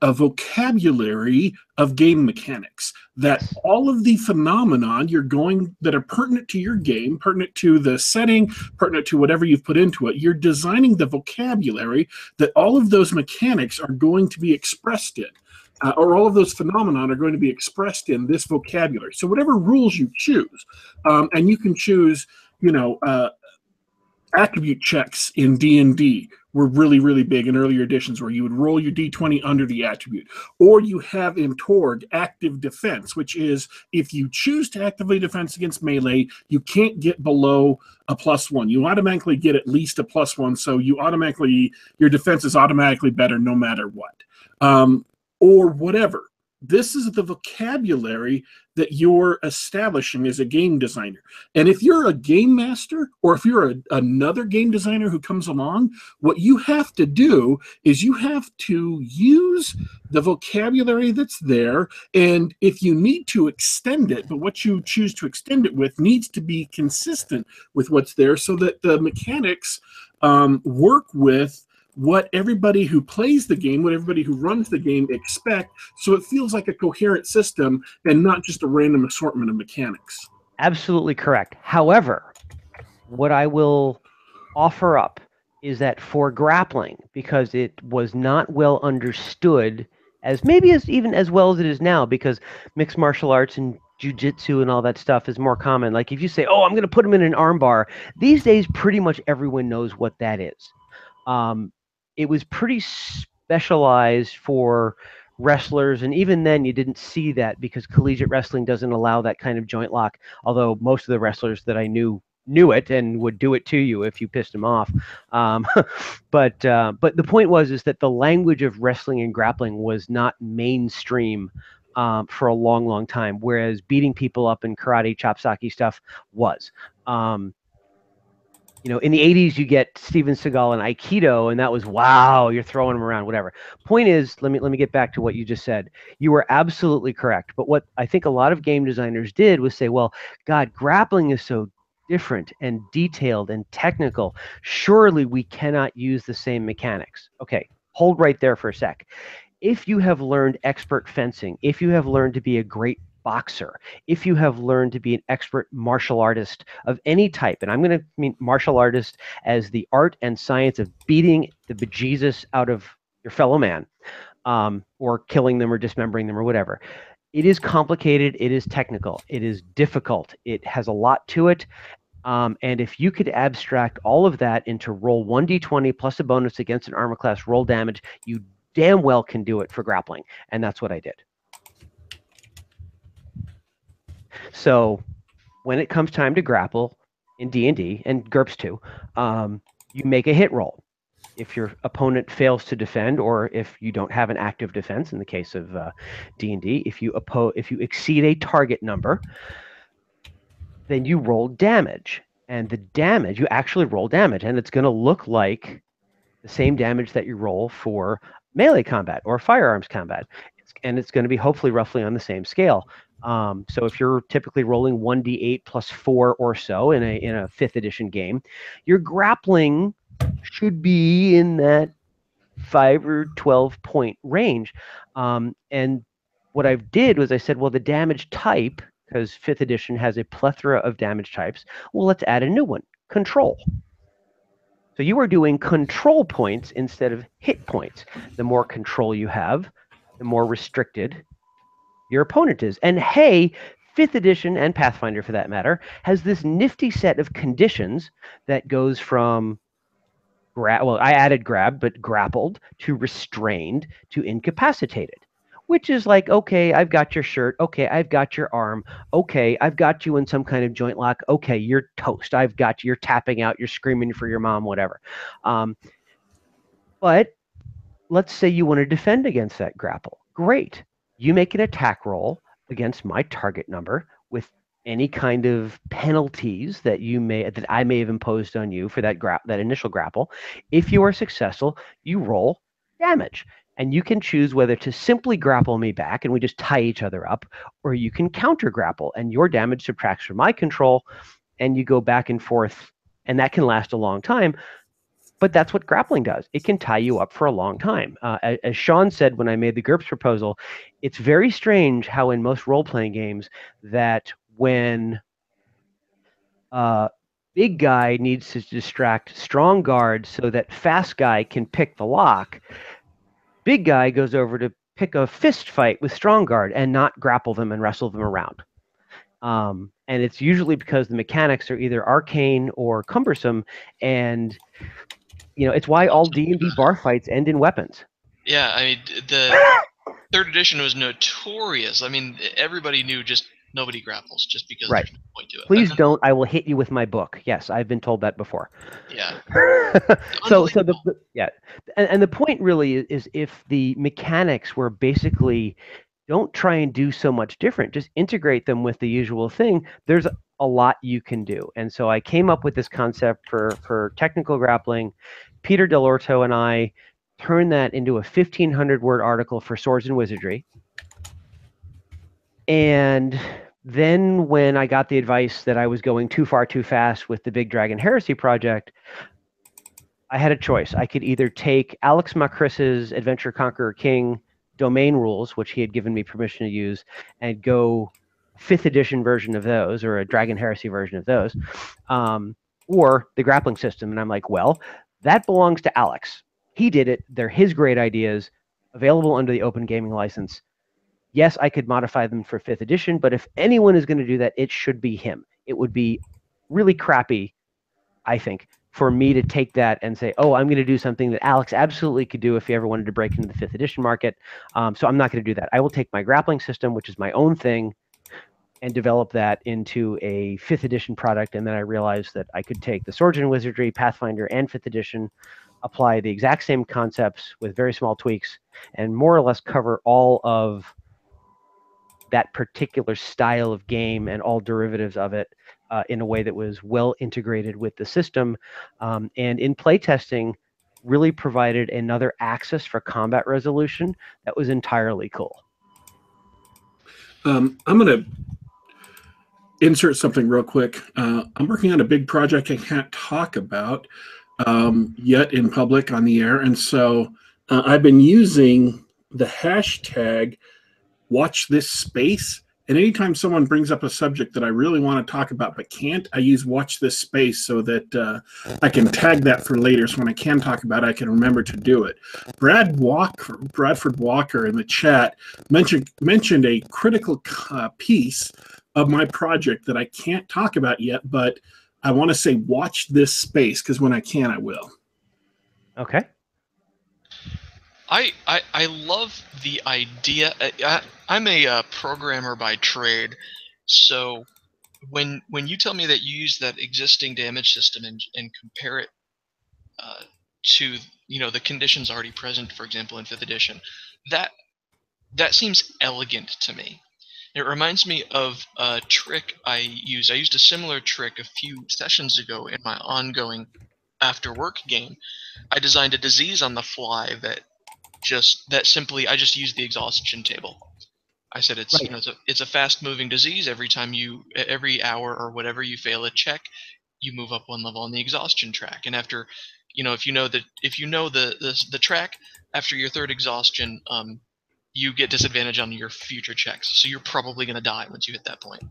a vocabulary of game mechanics that all of the phenomenon you're going that are pertinent to your game pertinent to the setting pertinent to whatever you've put into it you're designing the vocabulary that all of those mechanics are going to be expressed in uh, or all of those phenomenon are going to be expressed in this vocabulary. So whatever rules you choose um, and you can choose you know uh, attribute checks in D&D were really, really big in earlier editions where you would roll your d20 under the attribute. Or you have in Torg active defense, which is if you choose to actively defense against melee, you can't get below a plus one. You automatically get at least a plus one, so you automatically, your defense is automatically better no matter what. Um, or whatever this is the vocabulary that you're establishing as a game designer. And if you're a game master or if you're a, another game designer who comes along, what you have to do is you have to use the vocabulary that's there. And if you need to extend it, but what you choose to extend it with needs to be consistent with what's there so that the mechanics um, work with what everybody who plays the game, what everybody who runs the game expect, so it feels like a coherent system and not just a random assortment of mechanics. Absolutely correct. However, what I will offer up is that for grappling, because it was not well understood as maybe as even as well as it is now, because mixed martial arts and jujitsu and all that stuff is more common. Like if you say, "Oh, I'm going to put him in an armbar," these days pretty much everyone knows what that is. Um, it was pretty specialized for wrestlers and even then you didn't see that because collegiate wrestling doesn't allow that kind of joint lock although most of the wrestlers that i knew knew it and would do it to you if you pissed them off. Um, <laughs> but uh, but the point was is that the language of wrestling and grappling was not mainstream um, for a long long time whereas beating people up in karate chop socky stuff was. Um, you know, in the 80s, you get Steven Seagal and Aikido, and that was wow, you're throwing them around, whatever. Point is, let me let me get back to what you just said. You were absolutely correct. But what I think a lot of game designers did was say, well, God, grappling is so different and detailed and technical. Surely we cannot use the same mechanics. Okay, hold right there for a sec. If you have learned expert fencing, if you have learned to be a great boxer, if you have learned to be an expert martial artist of any type, and I'm going to mean martial artist as the art and science of beating the bejesus out of your fellow man, um, or killing them or dismembering them or whatever. It is complicated. It is technical. It is difficult. It has a lot to it. Um, and if you could abstract all of that into roll 1d20 plus a bonus against an armor class, roll damage, you damn well can do it for grappling. And that's what I did. So when it comes time to grapple in D&D and GURPS too, um, you make a hit roll. If your opponent fails to defend, or if you don't have an active defense, in the case of uh, D&D, if you oppo- if you exceed a target number, then you roll damage, and the damage you actually roll damage, and it's going to look like the same damage that you roll for melee combat or firearms combat, and it's going to be hopefully roughly on the same scale. Um, so if you're typically rolling 1d8 plus 4 or so in a in a 5th edition game, your grappling should be in that 5 or 12 point range. Um, and what I did was I said, well, the damage type, because 5th edition has a plethora of damage types, well, let's add a new one, control. So you are doing control points instead of hit points. The more control you have, the more restricted your opponent is. And hey, fifth edition and Pathfinder for that matter has this nifty set of conditions that goes from gra- well, I added grab, but grappled to restrained to incapacitated. Which is like, okay, I've got your shirt. Okay, I've got your arm. Okay, I've got you in some kind of joint lock. Okay, you're toast. I've got you. You're tapping out. You're screaming for your mom, whatever. Um, but let's say you want to defend against that grapple. Great you make an attack roll against my target number with any kind of penalties that you may that I may have imposed on you for that gra- that initial grapple. If you are successful, you roll damage. And you can choose whether to simply grapple me back and we just tie each other up, or you can counter grapple and your damage subtracts from my control and you go back and forth. And that can last a long time but that's what grappling does. It can tie you up for a long time. Uh, as, Sean said when I made the GURPS proposal, it's very strange how in most role playing games that when uh, big guy needs to distract strong guard so that fast guy can pick the lock, big guy goes over to pick a fist fight with strong guard and not grapple them and wrestle them around. Um, and it's usually because the mechanics are either arcane or cumbersome, and you know it's why all <laughs> D and D bar fights end in weapons. Yeah, I mean the <laughs> third edition was notorious. I mean everybody knew just nobody grapples just because Right. there's no point to it. Please <laughs> don't. I will hit you with my book. Yes, I've been told that before. Yeah. so so the, the- yeah and, and the point really is, is if the mechanics were basically don't try and do so much different just integrate them with the usual thing there's a lot you can do and so i came up with this concept for for technical grappling Peter Dell'Orto and i turned that into a 1500 word article for swords and wizardry and then when i got the advice that i was going too far too fast with the big dragon heresy project I had a choice. I could either take Alex Macris's Adventure Conqueror King domain rules, which he had given me permission to use, and go fifth edition version of those or a Dragon Heresy version of those, um, or the grappling system. And I'm like, well, that belongs to Alex. He did it. They're his great ideas, available under the Open Gaming License. Yes, I could modify them for fifth edition, but if anyone is going to do that, it should be him. It would be really crappy, I think, for me to take that and say, oh, I'm going to do something that Alex absolutely could do if he ever wanted to break into the fifth edition market. Um, so I'm not going to do that. I will take my grappling system, which is my own thing, and develop that into a fifth edition product. And then I realized that I could take the Swords and Wizardry, Pathfinder, and fifth edition, apply the exact same concepts with very small tweaks, and more or less cover all of that particular style of game and all derivatives of it uh, in a way that was well integrated with the system. Um, and in playtesting, really provided another axis for combat resolution that was entirely cool. Um, I'm going to insert something real quick. Uh, I'm working on a big project I can't talk about um, yet in public on the air. And so uh, I've been using the hashtag watch this space. And anytime someone brings up a subject that I really want to talk about but can't, I use watch this space so that uh, I can tag that for later. So when I can talk about it, I can remember to do it. Brad Walker, Bradford Walker in the chat mentioned mentioned a critical uh, piece of my project that I can't talk about yet, but I want to say watch this space because when I can, I will. Okay. I, I I love the idea. I, I, I'm a uh, programmer by trade, so when when you tell me that you use that existing damage system and and compare it uh, to you know the conditions already present, for example, in fifth edition, that that seems elegant to me. It reminds me of a trick I used. I used a similar trick a few sessions ago in my ongoing after work game. I designed a disease on the fly that just that simply I just used the exhaustion table. I said it's you know it's a it's a fast moving disease. Every time you every hour or whatever you fail a check, you move up one level on the exhaustion track. And after you know if you know that if you know the the, the track after your third exhaustion, um, you get disadvantage on your future checks. So you're probably gonna die once you hit that point.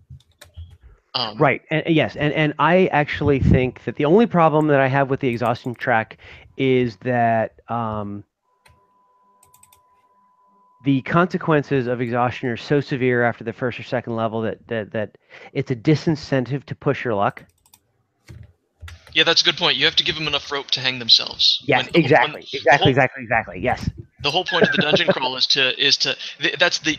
Um, Right. And yes, and, and I actually think that the only problem that I have with the exhaustion track is that um, the consequences of exhaustion are so severe after the first or second level that that, that it's a disincentive to push your luck. Yeah, that's a good point. You have to give them enough rope to hang themselves. Yes, When- when- exactly, the exactly, whole- exactly, exactly. Yes. the whole point of the dungeon <laughs> crawl is to is to that's the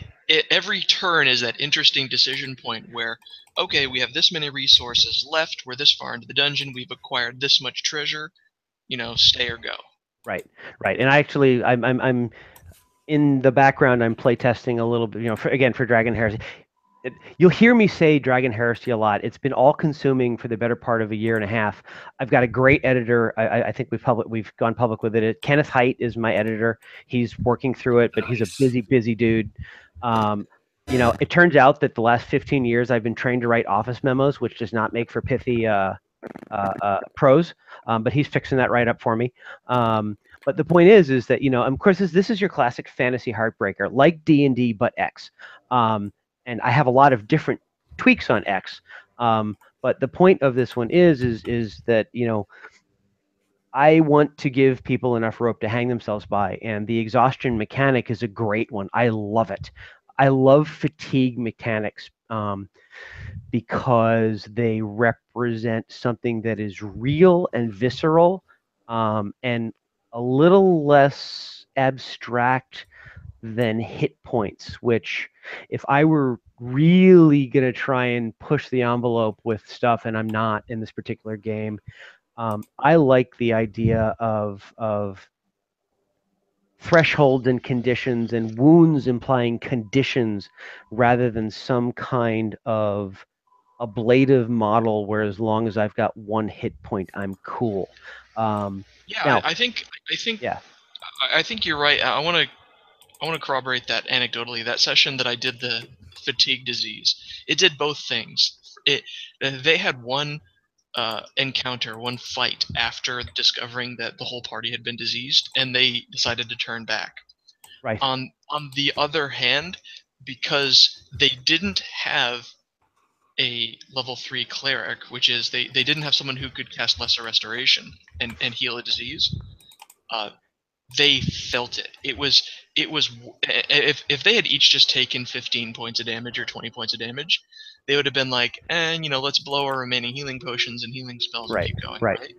every turn is that interesting decision point where okay we have this many resources left we're this far into the dungeon we've acquired this much treasure you know stay or go Right, right. And I actually, I'm, I'm, I'm in the background. I'm playtesting a little bit. You know, for, again for Dragon Heresy. It, you'll hear me say Dragon Heresy a lot. It's been all consuming for the better part of a year and a half. I've got a great editor. I, I- think we've public, we've gone public with it. Kenneth Hite is my editor. He's working through it, but he's a busy, busy dude. Um, you know, it turns out that the last 15 years I've been trained to write office memos, which does not make for pithy uh, uh, uh, prose. Um, but he's fixing that right up for me. Um, but the point is, is that you know, of course, this, this is your classic fantasy heartbreaker, like D and D, but X. Um, and I have a lot of different tweaks on X. Um, but the point of this one is, is, is that you know, I want to give people enough rope to hang themselves by, and the exhaustion mechanic is a great one. I love it. I love fatigue mechanics um, because they represent something that is real and visceral um, and a little less abstract than hit points, which if I were really going to try and push the envelope with stuff, and I'm not in this particular game, um, I like the idea of of thresholds and conditions and wounds implying conditions rather than some kind of ablative model where as long as I've got one hit point, I'm cool. Um, yeah, now, I, I think I think yeah. I, I think you're right. I want to I want to corroborate that anecdotally. That session that I did the fatigue disease, it did both things. It they had one uh, encounter, one fight after discovering that the whole party had been diseased, and they decided to turn back. Right. On on the other hand, because they didn't have a level three cleric, which is they, they didn't have someone who could cast lesser restoration and, and heal a disease. Uh, they felt it. It was it was if if they had each just taken 15 points of damage or 20 points of damage, they would have been like, and eh, you know, let's blow our remaining healing potions and healing spells right, and keep going. Right. right?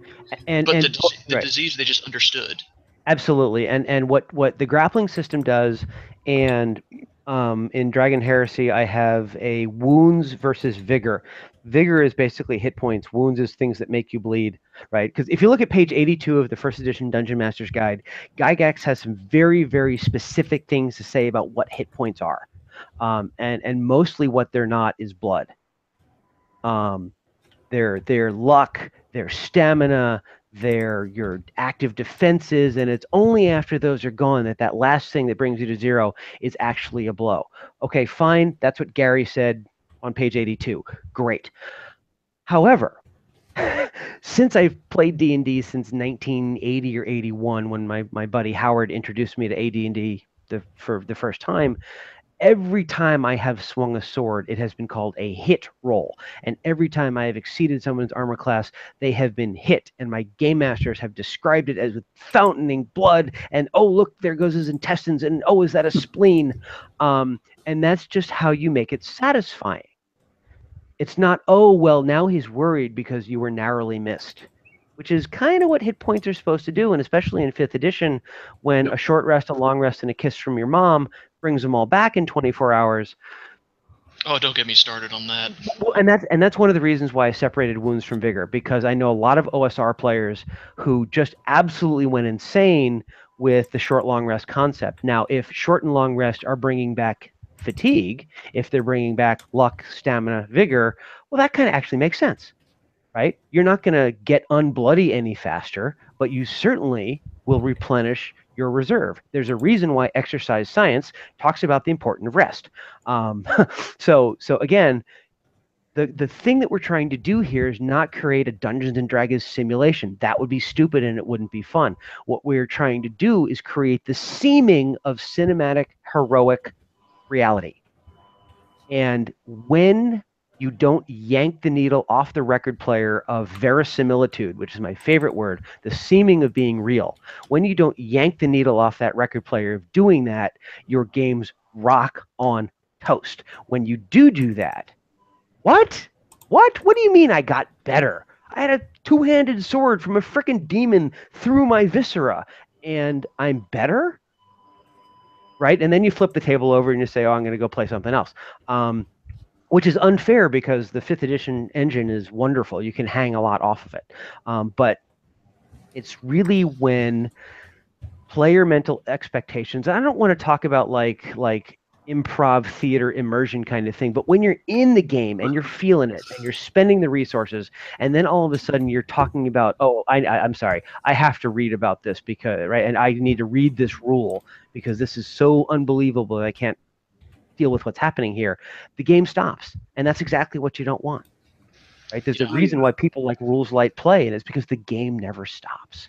And but and, the, the right. disease they just understood. Absolutely. And and what what the grappling system does, and um, in Dragon Heresy, I have a wounds versus vigor. Vigor is basically hit points. Wounds is things that make you bleed, right? Because if you look at page 82 of the first edition Dungeon Master's Guide, Gygax has some very, very specific things to say about what hit points are. Um, and, and mostly what they're not is blood. Um, their, their luck, their stamina, their your active defenses and it's only after those are gone that that last thing that brings you to zero is actually a blow. Okay fine that's what gary said on page 82 great. However <laughs> since i've played d&d since 1980 or 81 when my, my buddy howard introduced me to ad&d the, for the first time every time I have swung a sword, it has been called a hit roll. And every time I have exceeded someone's armor class, they have been hit. And my game masters have described it as fountaining blood. And oh, look, there goes his intestines. And oh, is that a spleen? Um, and that's just how you make it satisfying. It's not, oh, well, now he's worried because you were narrowly missed which is kind of what hit points are supposed to do. And especially in fifth edition, when a short rest, a long rest, and a kiss from your mom brings them all back in 24 hours. Oh, don't get me started on that. Well, and that's and that's one of the reasons why I separated wounds from vigor because I know a lot of OSR players who just absolutely went insane with the short long rest concept. Now, if short and long rest are bringing back fatigue, if they're bringing back luck, stamina, vigor, well, that kind of actually makes sense, right? You're not going to get unbloody any faster, but you certainly will replenish your reserve. There's a reason why exercise science talks about the importance of rest. Um, <laughs> so, so again, the, the thing that we're trying to do here is not create a Dungeons and Dragons simulation. That would be stupid and it wouldn't be fun. What we're trying to do is create the seeming of cinematic, heroic reality. And when you don't yank the needle off the record player of verisimilitude, which is my favorite word, the seeming of being real. When you don't yank the needle off that record player of doing that, your games rock on toast. When you do do that, what? What? What do you mean I got better? I had a two handed sword from a freaking demon through my viscera, and I'm better? Right? And then you flip the table over and you say, oh, I'm going to go play something else. Um, which is unfair because the fifth edition engine is wonderful. You can hang a lot off of it. Um, but it's really when player mental expectations, I don't want to talk about like like improv theater immersion kind of thing, but when you're in the game and you're feeling it and you're spending the resources, and then all of a sudden you're talking about, oh, I, I I'm sorry, I have to read about this because right, and I need to read this rule because this is so unbelievable I can't deal with what's happening here, the game stops. And that's exactly what you don't want. Right? There's yeah, a reason why people like rules light play, and it's because the game never stops.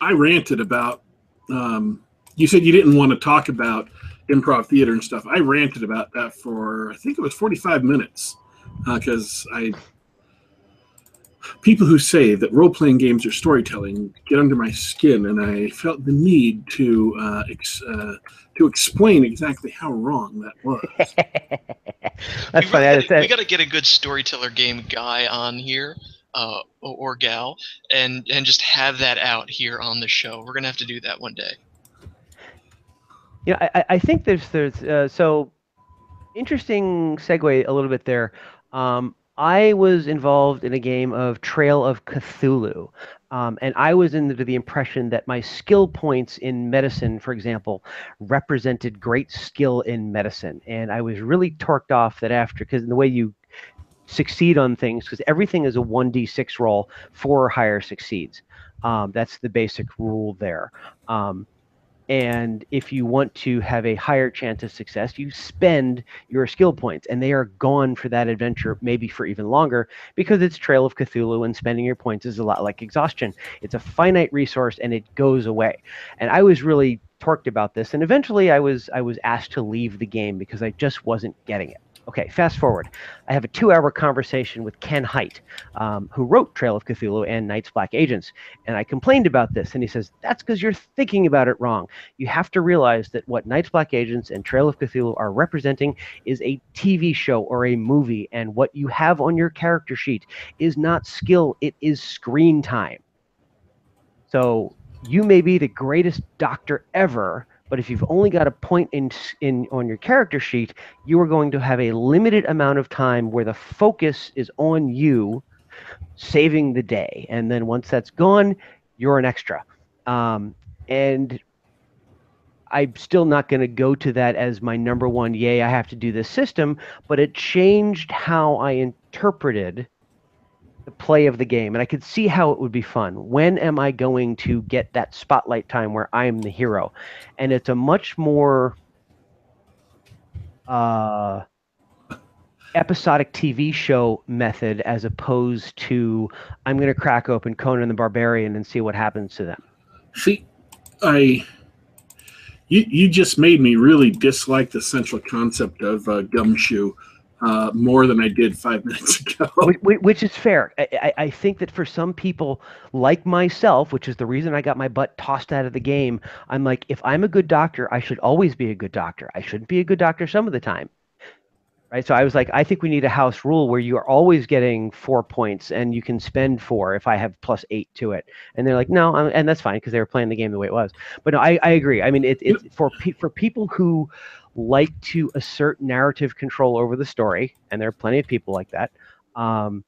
I ranted about um, you said you didn't want to talk about improv theater and stuff. I ranted about that for I think it was 45 minutes because uh, I people who say that role playing games are storytelling get under my skin, and I felt the need to uh, ex- uh, to explain exactly how wrong that was. <laughs> That's we funny. really- That's- we got to get a good storyteller game guy on here, uh, or, or gal, and and just have that out here on the show. We're gonna have to do that one day. Yeah, I, I- I think there's there's uh, so interesting segue a little bit there. Um, I was involved in a game of Trail of Cthulhu, um, and I was under the impression that my skill points in medicine, for example, represented great skill in medicine, and I was really torqued off that after because the way you succeed on things, because everything is a one d six roll, four or higher succeeds. Um, that's the basic rule there. Um, and if you want to have a higher chance of success, you spend your skill points, and they are gone for that adventure, maybe for even longer, because it's Trail of Cthulhu, and spending your points is a lot like exhaustion. It's a finite resource, and it goes away. And I was really torqued about this, and eventually, I was I was asked to leave the game because I just wasn't getting it. Okay, fast forward. I have a two-hour conversation with Ken Hite, um, who wrote Trail of Cthulhu and Night's Black Agents, and I complained about this, and he says that's because you're thinking about it wrong you have to realize that what Night's Black Agents and Trail of Cthulhu are representing is a TV show or a movie, and what you have on your character sheet is not skill, it is screen time. So you may be the greatest doctor ever, but if you've only got a point in in on your character sheet, you are going to have a limited amount of time where the focus is on you saving the day, and then once that's gone, you're an extra. Um, and I'm still not going to go to that as my number one, yay, I have to do this system, but it changed how I interpreted play of the game. And I could see how it would be fun. When am I going to get that spotlight time where I'm the hero? And it's a much more uh, episodic TV show method as opposed to I'm going to crack open Conan the Barbarian and see what happens to them. See, I you you just made me really dislike the central concept of uh, gumshoe uh, more than I did five <laughs> minutes ago. Which, is fair. I, I, I think that for some people like myself, which is the reason I got my butt tossed out of the game, I'm like, if I'm a good doctor, I should always be a good doctor. I shouldn't be a good doctor some of the time. Right. So I was like, I think we need a house rule where you are always getting four points and you can spend four if I have plus eight to it. And they're like, no, I'm, and that's fine because they were playing the game the way it was. But no, I, I agree. I mean, it, it's for pe- for people who like to assert narrative control over the story, and there are plenty of people like that. Um,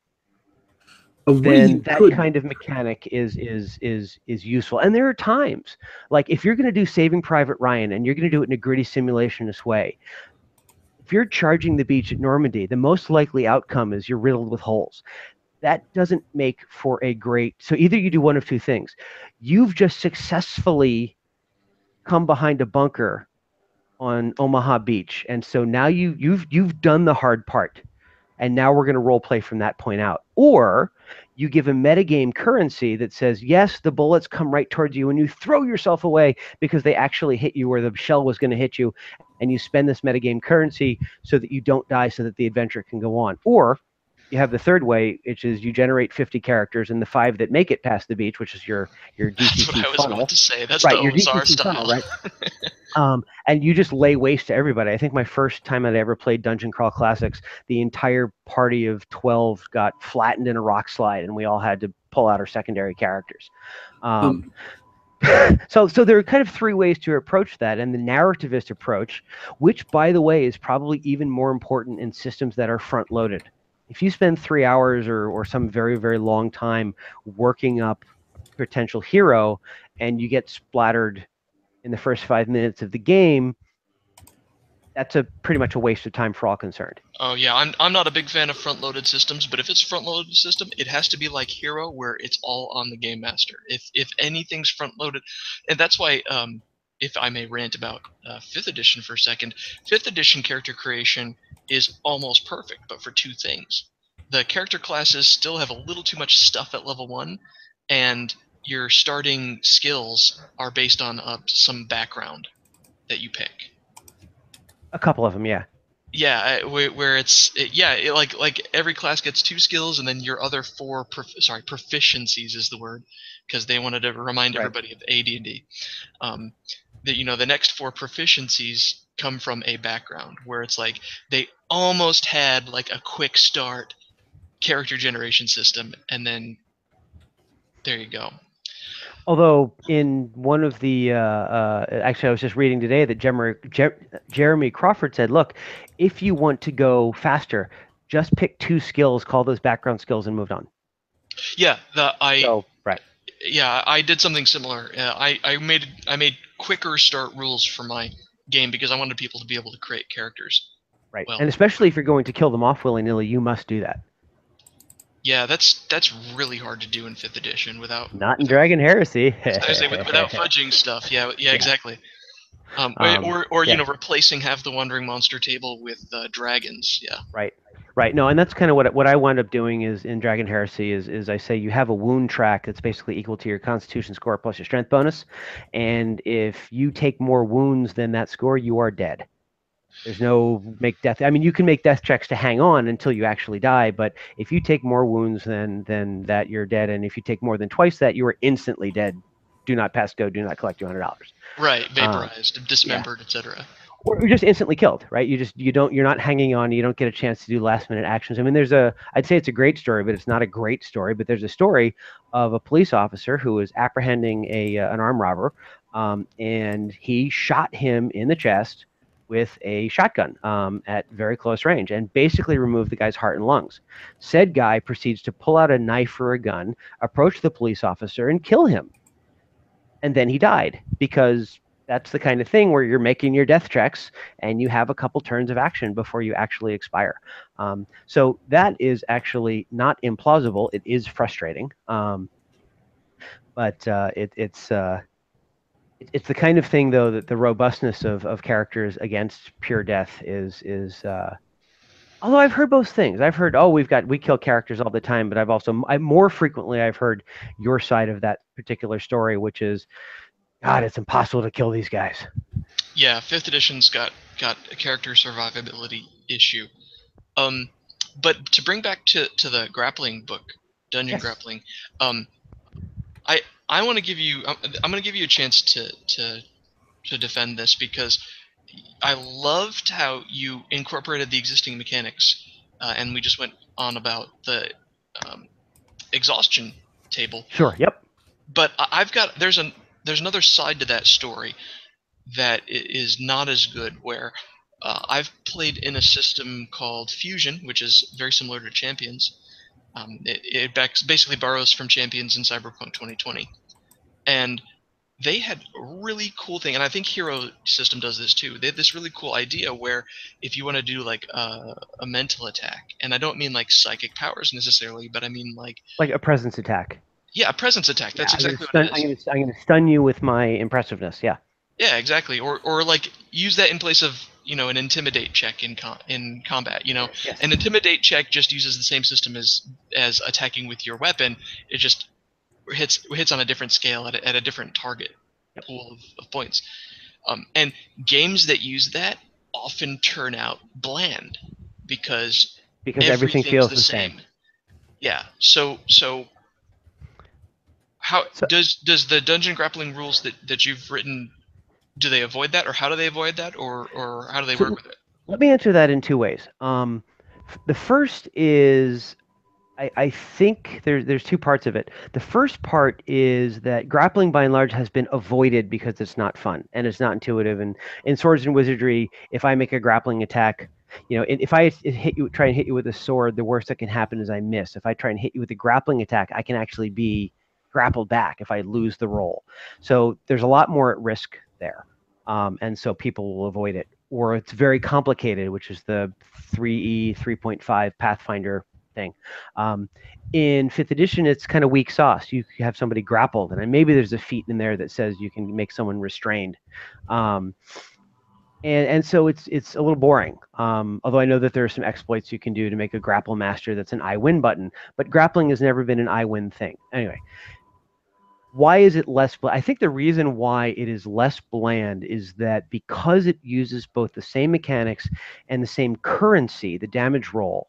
then that could- kind of mechanic is is is is useful. And there are times like if you're going to do Saving Private Ryan and you're going to do it in a gritty simulationist way, if you're charging the beach at Normandy, the most likely outcome is you're riddled with holes. That doesn't make for a great. So either you do one of two things. You've just successfully come behind a bunker on Omaha Beach, and so now you you've you've done the hard part, and now we're going to role play from that point out. Or you give a metagame currency that says yes, the bullets come right towards you, and you throw yourself away because they actually hit you, where the shell was going to hit you, and you spend this metagame currency so that you don't die, so that the adventure can go on. Or you have the third way, which is you generate 50 characters, and the five that make it past the beach, which is your your <laughs> That's what I was funnel about to say. That's right, the your DCC style. funnel, right? <laughs> um, and you just lay waste to everybody. I think my first time that I ever played Dungeon Crawl Classics, the entire party of twelve got flattened in a rock slide, and we all had to pull out our secondary characters. Um, <laughs> so, so there are kind of three ways to approach that, and the narrativist approach, which, by the way, is probably even more important in systems that are front-loaded. If you spend three hours or, or some very, very long time working up potential hero, and you get splattered in the first five minutes of the game, that's a pretty much a waste of time for all concerned. Oh yeah, I'm I'm not a big fan of front-loaded systems, but if it's a front-loaded system, it has to be like Hero, where it's all on the game master. If if anything's front-loaded, and that's why, um, if I may rant about uh, fifth edition for a second, fifth edition character creation is almost perfect, but for two things: the character classes still have a little too much stuff at level one, and your starting skills are based on uh, some background that you pick. A couple of them, yeah. Yeah, where, where it's it, yeah, it, like like every class gets two skills, and then your other four prof- sorry proficiencies is the word because they wanted to remind Right. everybody of AD and D. Um, that you know the next four proficiencies come from a background where it's like they almost had like a quick start character generation system, and then there you go. Although in one of the, uh, uh, actually, I was just reading today that Jer- Jer- Jeremy Crawford said, "Look, if you want to go faster, just pick two skills, call those background skills, and move on." Yeah, the I So, right, yeah I did something similar. Uh, I I made I made quicker start rules for my game because I wanted people to be able to create characters. right, Well- and especially if you're going to kill them off willy nilly, you must do that. Yeah, that's that's really hard to do in fifth edition without Not in Dragon Heresy. <laughs> Say without <laughs> fudging stuff. Yeah, yeah, exactly. Um, Um, or or yeah. you know replacing half the wandering monster table with uh, dragons. Yeah. Right. Right. No, and that's kind of what what I wound up doing is in Dragon Heresy is is I say you have a wound track that's basically equal to your Constitution score plus your Strength bonus, and if you take more wounds than that score, you are dead. There's no make death. I mean, you can make death checks to hang on until you actually die, but if you take more wounds than than that, you're dead. And if you take more than twice that, you are instantly dead. Do not pass go. Do not collect two hundred dollars. Right. Uh, Vaporized, dismembered, etc. or you're just instantly killed, right? You just you don't you're not hanging on. You don't get a chance to do last minute actions. I mean, there's a I'd say it's a great story, but it's not a great story. But there's a story of a police officer who was apprehending a uh, an armed robber, um, and he shot him in the chest with a shotgun um, at very close range and basically remove the guy's heart and lungs. Said guy proceeds to pull out a knife or a gun, approach the police officer, and kill him. And then he died because that's the kind of thing where you're making your death checks and you have a couple turns of action before you actually expire. Um, so that is actually not implausible. It is frustrating, um, but uh, it, it's uh, it's the kind of thing though that the robustness of, of characters against pure death is is. Uh, although I've heard both things. I've heard oh we've got we kill characters all the time, but I've also I, more frequently I've heard your side of that particular story, which is. God, it's impossible to kill these guys. Yeah, fifth edition's got got a character survivability issue. Um, but to bring back to, to the grappling book, dungeon Yes. grappling, um, I I want to give you I'm, I'm going to give you a chance to to to defend this because I loved how you incorporated the existing mechanics, uh, and we just went on about the um, exhaustion table Sure. Yep. but I've got there's an there's another side to that story that is not as good. Where uh, I've played in a system called Fuzion, which is very similar to Champions. Um, it it backs, basically borrows from Champions in Cyberpunk 2020, and they had a really cool thing, and I think Hero System does this too. They had this really cool idea where if you want to do like a, a mental attack, and I don't mean like psychic powers necessarily, but I mean like Like a presence attack. yeah, a presence attack. That's Yeah, exactly I'm what it is. stun, I'm gonna stun you with my impressiveness. Yeah. Yeah, exactly. Or or like use that in place of you know an intimidate check in com- in combat. You know, Yes. an intimidate check just uses the same system as as attacking with your weapon. It just hits hits on a different scale at a, at a different target pool of, of points. Um, and games that use that often turn out bland because because everything feels the same. Yeah. So so how So- does does the dungeon grappling rules that that you've written do they avoid that or how do they avoid that or or how do they So- work with it? Let me answer that in two ways. Um, the first is I, I think there's there's two parts of it. The first part is that grappling by and large has been avoided because it's not fun and it's not intuitive. And in Swords and Wizardry, if I make a grappling attack, you know, if I hit you, try and hit you with a sword, the worst that can happen is I miss. If I try and hit you with a grappling attack, I can actually be grappled back if I lose the roll. So there's a lot more at risk there, um, and so people will avoid it. Or it's very complicated, which is the E 3E 3.5 Pathfinder thing. Um, in fifth edition, it's kind of weak sauce. You have somebody grappled, and maybe there's a feat in there that says you can make someone restrained. Um, and, and so it's it's a little boring. Um, although I know that there are some exploits you can do to make a grapple master that's an I win button, but grappling has never been an I win thing. Anyway, why is it less bland? I think the reason why it is less bland is that because it uses both the same mechanics and the same currency, the damage roll,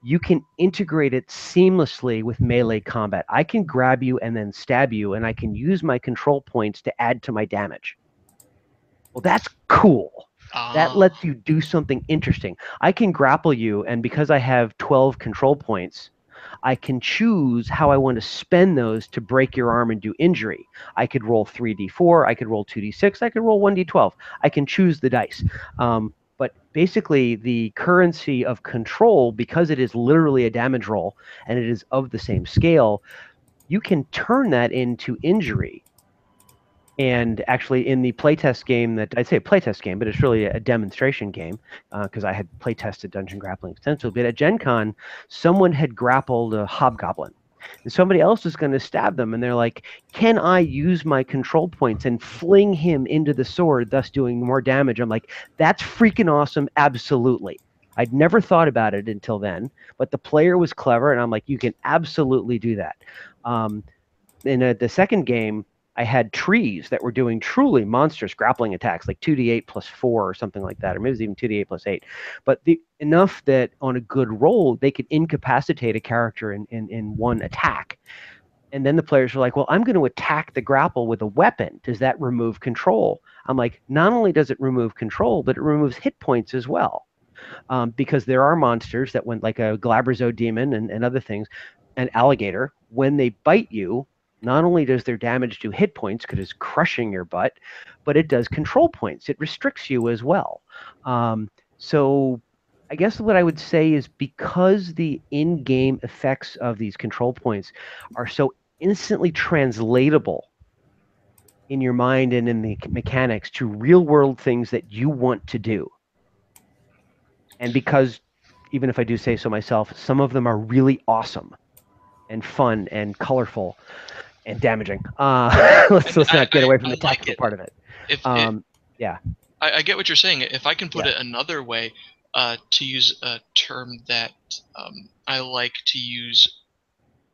you can integrate it seamlessly with melee combat. I can grab you and then stab you, and I can use my control points to add to my damage. Well, that's cool. That Ah, lets you do something interesting. I can grapple you, and because I have 12 control points, I can choose how I want to spend those to break your arm and do injury. I could roll 3d4, I could roll 2d6, I could roll 1d12. I can choose the dice. Um, but basically, the currency of control, because it is literally a damage roll and it is of the same scale, you can turn that into injury. And actually, in the playtest game that I'd say a playtest game, but it's really a demonstration game because I had playtested Dungeon Grappling extensively. But at Gen Con, someone had grappled a hobgoblin. And somebody else was going to stab them, and they're like, Can I use my control points and fling him into the sword, thus doing more damage? I'm like, That's freaking awesome. Absolutely. I'd never thought about it until then, but the player was clever, and I'm like, You can absolutely do that. Um, in uh, the second game, I had trees that were doing truly monstrous grappling attacks, like 2d8 plus 4 or something like that, or maybe even 2d8 plus 8. But the enough that on a good roll, they could incapacitate a character in, in, in one attack. And then the players were like, well, I'm going to attack the grapple with a weapon. Does that remove control? I'm like, not only does it remove control, but it removes hit points as well. Um, because there are monsters that went like a Glabrezu demon and, and other things, an alligator, when they bite you, not only does their damage do hit points because it's crushing your butt, but it does control points. It restricts you as well. Um, so I guess what I would say is because the in-game effects of these control points are so instantly translatable in your mind and in the mechanics to real-world things that you want to do. And because even if I do say so myself, some of them are really awesome and fun and colorful and damaging. Uh, <laughs> let's, let's not get away from I the like tactical it. part of it. if, if Um, I, I get what you're saying. If I can put Yeah. it another way, uh, to use a term that um, I like to use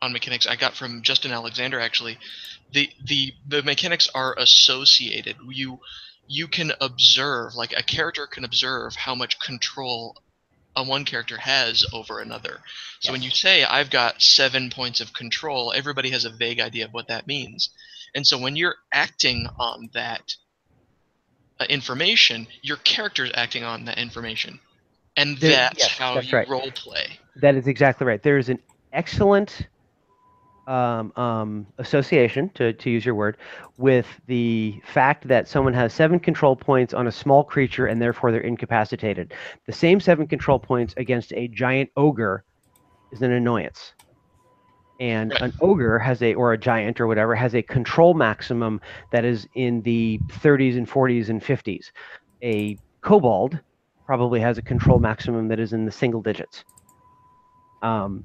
on mechanics, I got from Justin Alexander actually. The the the mechanics are associated. You you can observe, like a character can observe how much control a one character has over another. So when you say I've got seven points of control, everybody has a vague idea of what that means. And so when you're acting on that uh, information, your character is acting on that information, and There- that's yes, how that's you right. role play. That is exactly right. There is an excellent um, um, association, to, to use your word, with the fact that someone has seven control points on a small creature and therefore they're incapacitated. The same seven control points against a giant ogre is an annoyance. And an <laughs> ogre has a, or a giant or whatever, has a control maximum that is in the 30s and 40s and 50s. A kobold probably has a control maximum that is in the single digits. Um,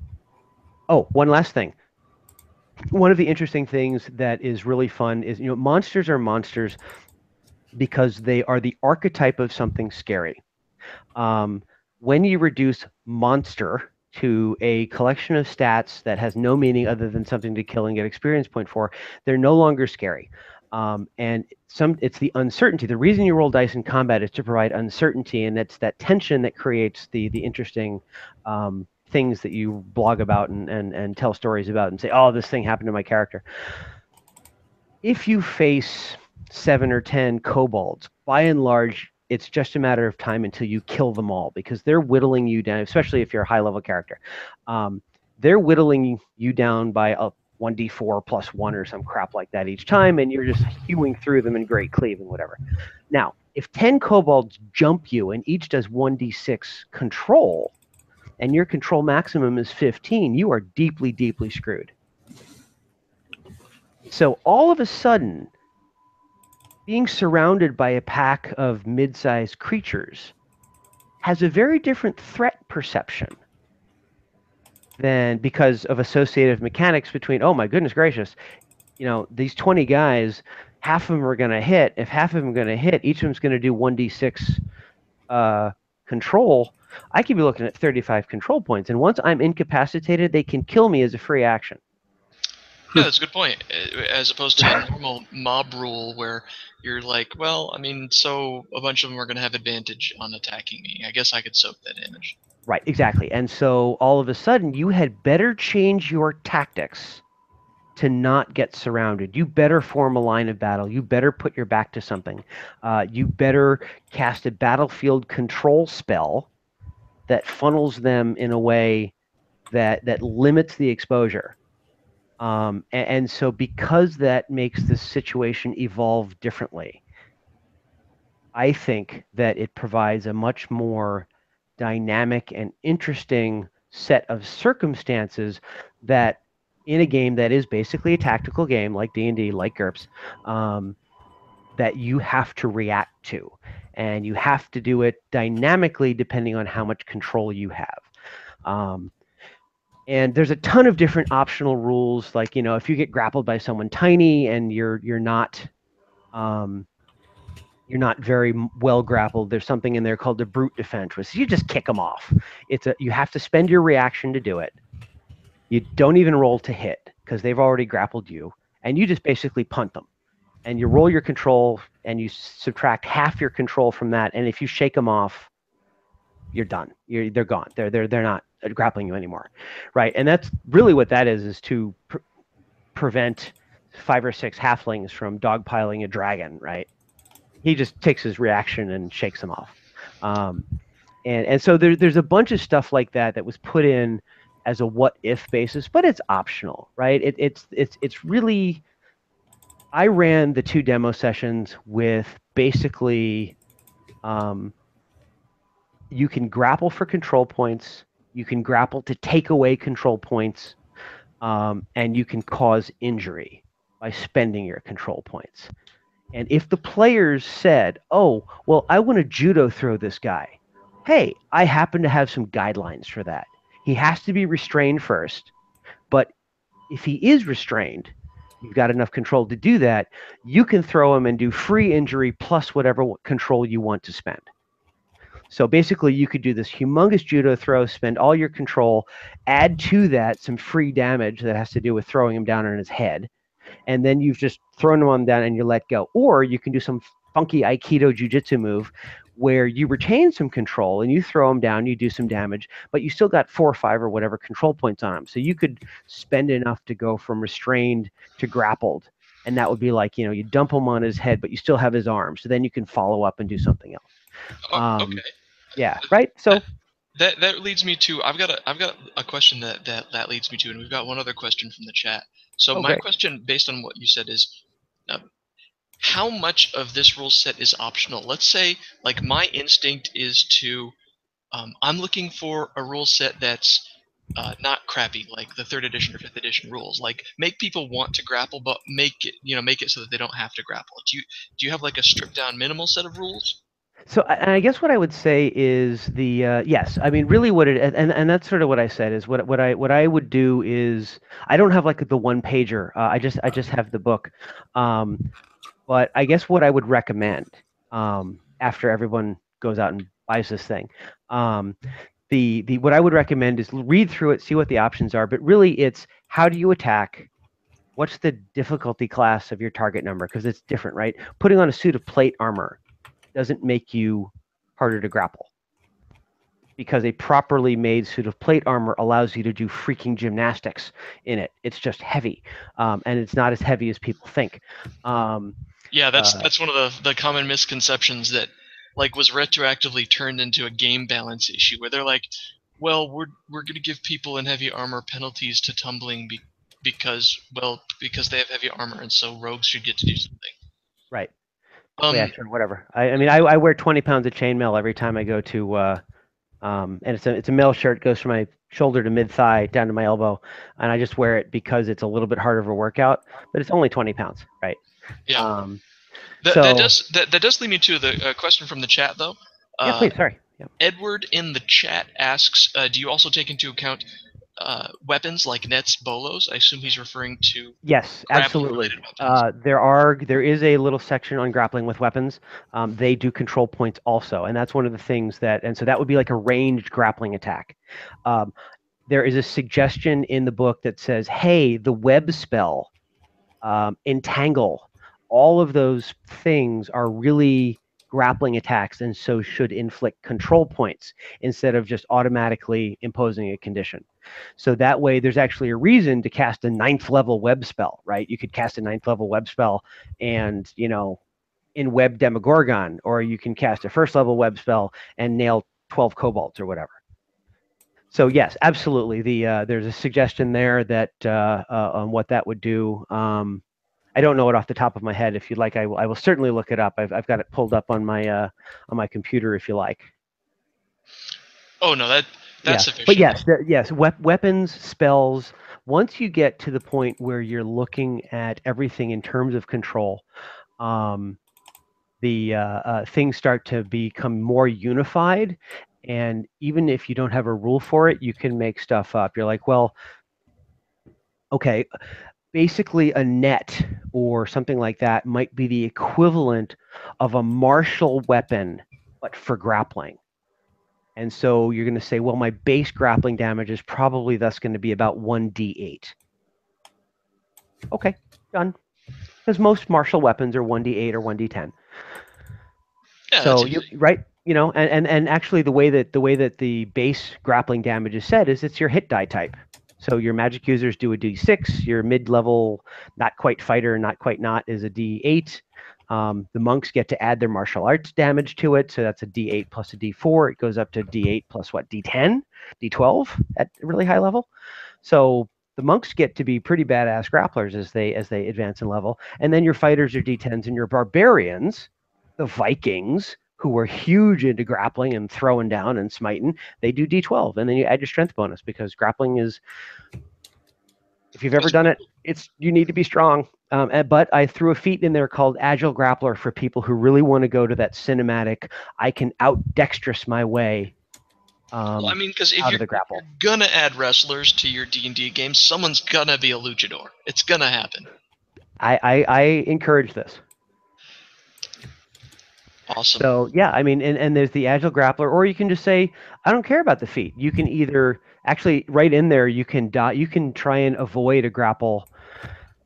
oh, one last thing. One of the interesting things that is really fun is you know monsters are monsters because they are the archetype of something scary. Um, when you reduce monster to a collection of stats that has no meaning other than something to kill and get experience point for, they're no longer scary. Um, and some it's the uncertainty. The reason you roll dice in combat is to provide uncertainty, and it's that tension that creates the the interesting um, things that you blog about and, and and tell stories about and say, oh, this thing happened to my character. If you face seven or ten kobolds, by and large, it's just a matter of time until you kill them all because they're whittling you down, especially if you're a high level character. Um, they're whittling you down by a 1d4 plus one or some crap like that each time, and you're just hewing through them in great cleave and whatever. Now, if 10 kobolds jump you and each does 1d6 control, and your control maximum is 15, you are deeply, deeply screwed. So all of a sudden, being surrounded by a pack of mid sized creatures has a very different threat perception than because of associative mechanics between, oh my goodness gracious, you know, these 20 guys, half of them are going to hit. If half of them are going to hit, each of them's going to do 1d6 uh, control. I could be looking at 35 control points. And once I'm incapacitated, they can kill me as a free action. Yeah, that's a good point. Uh, As opposed to a normal mob rule where you're like, well, I mean, so a bunch of them are going to have advantage on attacking me. I guess I could soak that damage. Right, exactly. And so all of a sudden, you had better change your tactics to not get surrounded. You better form a line of battle. You better put your back to something. Uh, you better cast a battlefield control spell that funnels them in a way that that limits the exposure. Um, and, and so, because that makes this situation evolve differently, I think that it provides a much more dynamic and interesting set of circumstances that in a game that is basically a tactical game like d&d like GURPS um, that you have to react to. And you have to do it dynamically depending on how much control you have. Um, and there's a ton of different optional rules. Like you know if you get grappled by someone tiny and you're you're not um, you're not very well grappled there's something in there called the brute defense which you just kick them off. It's a you have to spend your reaction to do it you don't even roll to hit because they've already grappled you and you just basically punt them. And you roll your control and you subtract half your control from that and if you shake them off you're done. You're, they're gone. They're, they're, they're not grappling you anymore. Right? And that's really what that is is to pr- prevent five or six halflings from dogpiling a dragon right? He just takes his reaction and shakes them off. Um, and and so there, there's a bunch of stuff like that that was put in as a what if basis but it's optional right? It, it's it's it's really i ran the two demo sessions with basically um, you can grapple for control points you can grapple to take away control points um, and you can cause injury by spending your control points. And if the players said oh well i want to judo throw this guy hey i happen to have some guidelines for that he has to be restrained first. But if he is restrained you've got enough control to do that you can throw him and do free injury plus whatever control you want to spend. So basically you could do this humongous judo throw spend all your control add to that some free damage that has to do with throwing him down on his head and then you've just thrown him on down and you let go. Or you can do some funky aikido jujitsu move where you retain some control and you throw him down, you do some damage, but you still got four or five or whatever control points on him. So you could spend enough to go from restrained to grappled. And that would be like, you know, you dump him on his head, but you still have his arm. So then you can follow up and do something else. Oh, Um, okay. Yeah, right? So That that leads me to I've got a I've got a question that that that leads me to, and we've got one other question from the chat. So Oh, my question, based on what you said, is um, how much of this rule set is optional? Let's say, like my instinct is to um, I'm looking for a rule set that's uh, not crappy, like the third edition or fifth edition rules. Like make people want to grapple, but make it you know make it so that they don't have to grapple. Do you do you have like a stripped down minimal set of rules? So, I- I guess what I would say is the uh, yes. I mean, really, what it and and that's sort of what I said is what what I what I would do is I don't have like the one pager. Uh, I just I just have the book, um, but I guess what I would recommend um, after everyone goes out and buys this thing, um, the the what I would recommend is read through it, see what the options are. But really, it's how do you attack. What's the difficulty class of your target number? Because it's different, right? Putting on a suit of plate armor doesn't make you harder to grapple because a properly made suit of plate armor allows you to do freaking gymnastics in it. It's just heavy, um, and it's not as heavy as people think. Um, Yeah, that's Uh, that's one of the the common misconceptions that like was retroactively turned into a game balance issue where they're like, well, we're we're going to give people in heavy armor penalties to tumbling be, because well because they have heavy armor and so rogues should get to do something. right. Um, yeah, sure, whatever. I, I mean, I, I wear 20 pounds of chainmail every time I go to, uh, um, and it's a it's a mail shirt, goes from my shoulder to mid thigh down to my elbow, and I just wear it because it's a little bit harder of a workout, but it's only 20 pounds, right? Yeah. Um, that, that does that, that does lead me to the uh, question from the chat though. yeah, Uh, please, sorry. Yeah. Edward in the chat asks, uh, do you also take into account uh, weapons like nets, bolos? I assume he's referring to Yes, absolutely. Uh, there are there is a little section on grappling with weapons. Um, they do control points also, and that's one of the things that and so that would be like a ranged grappling attack. Um, there is a suggestion in the book that says, "Hey, the web spell, um, entangle, all of those things are really grappling attacks and so should inflict control points instead of just automatically imposing a condition. So that way there's actually a reason to cast a ninth level web spell, right? You could cast a ninth level web spell and, you know, in web demogorgon, or you can cast a first level web spell and nail 12 kobolds or whatever. So yes, absolutely. The uh, there's a suggestion there that uh, uh, on what that would do. Um, I don't know it off the top of my head. If you'd like, I will, I will certainly look it up. I've, I've got it pulled up on my uh, on my computer if you like. Oh no, that that's yeah. sufficient. But yes, the, yes, wep- weapons, spells. Once you get to the point where you're looking at everything in terms of control, um, the uh, uh, things start to become more unified. And even if you don't have a rule for it, you can make stuff up. You're like, well, okay, basically a net or something like that might be the equivalent of a martial weapon, but for grappling. And so you're going to say, well, my base grappling damage is probably thus going to be about 1d8. Okay, done. Because most martial weapons are 1d8 or 1d10. Yeah, so you right, you know, and, and and actually the way that the way that the base grappling damage is set is it's your hit die type. So your magic users do a d6. Your mid-level, not quite fighter, not quite not, is a d8. Um, the monks get to add their martial arts damage to it, so that's a d8 plus a d4. It goes up to d8 plus what d10, d12 at really high level. So the monks get to be pretty badass grapplers as they as they advance in level, and then your fighters are d10s, and your barbarians, the Vikings, who were huge into grappling and throwing down and smiting, they do d12, and then you add your strength bonus because grappling is. If you've ever done it, it's you need to be strong. Um, and- but I threw a feat in there called Agile Grappler for people who really want to go to that cinematic. I can out dexterous my way. Um, Well, I mean, because if you're, you're gonna add wrestlers to your D and D game, someone's gonna be a luchador. It's gonna happen. I, I I encourage this. Awesome. So yeah, I mean, and, and there's the agile grappler, or you can just say, I don't care about the feat. You can either actually right in there, you can dot, you can try and avoid a grapple.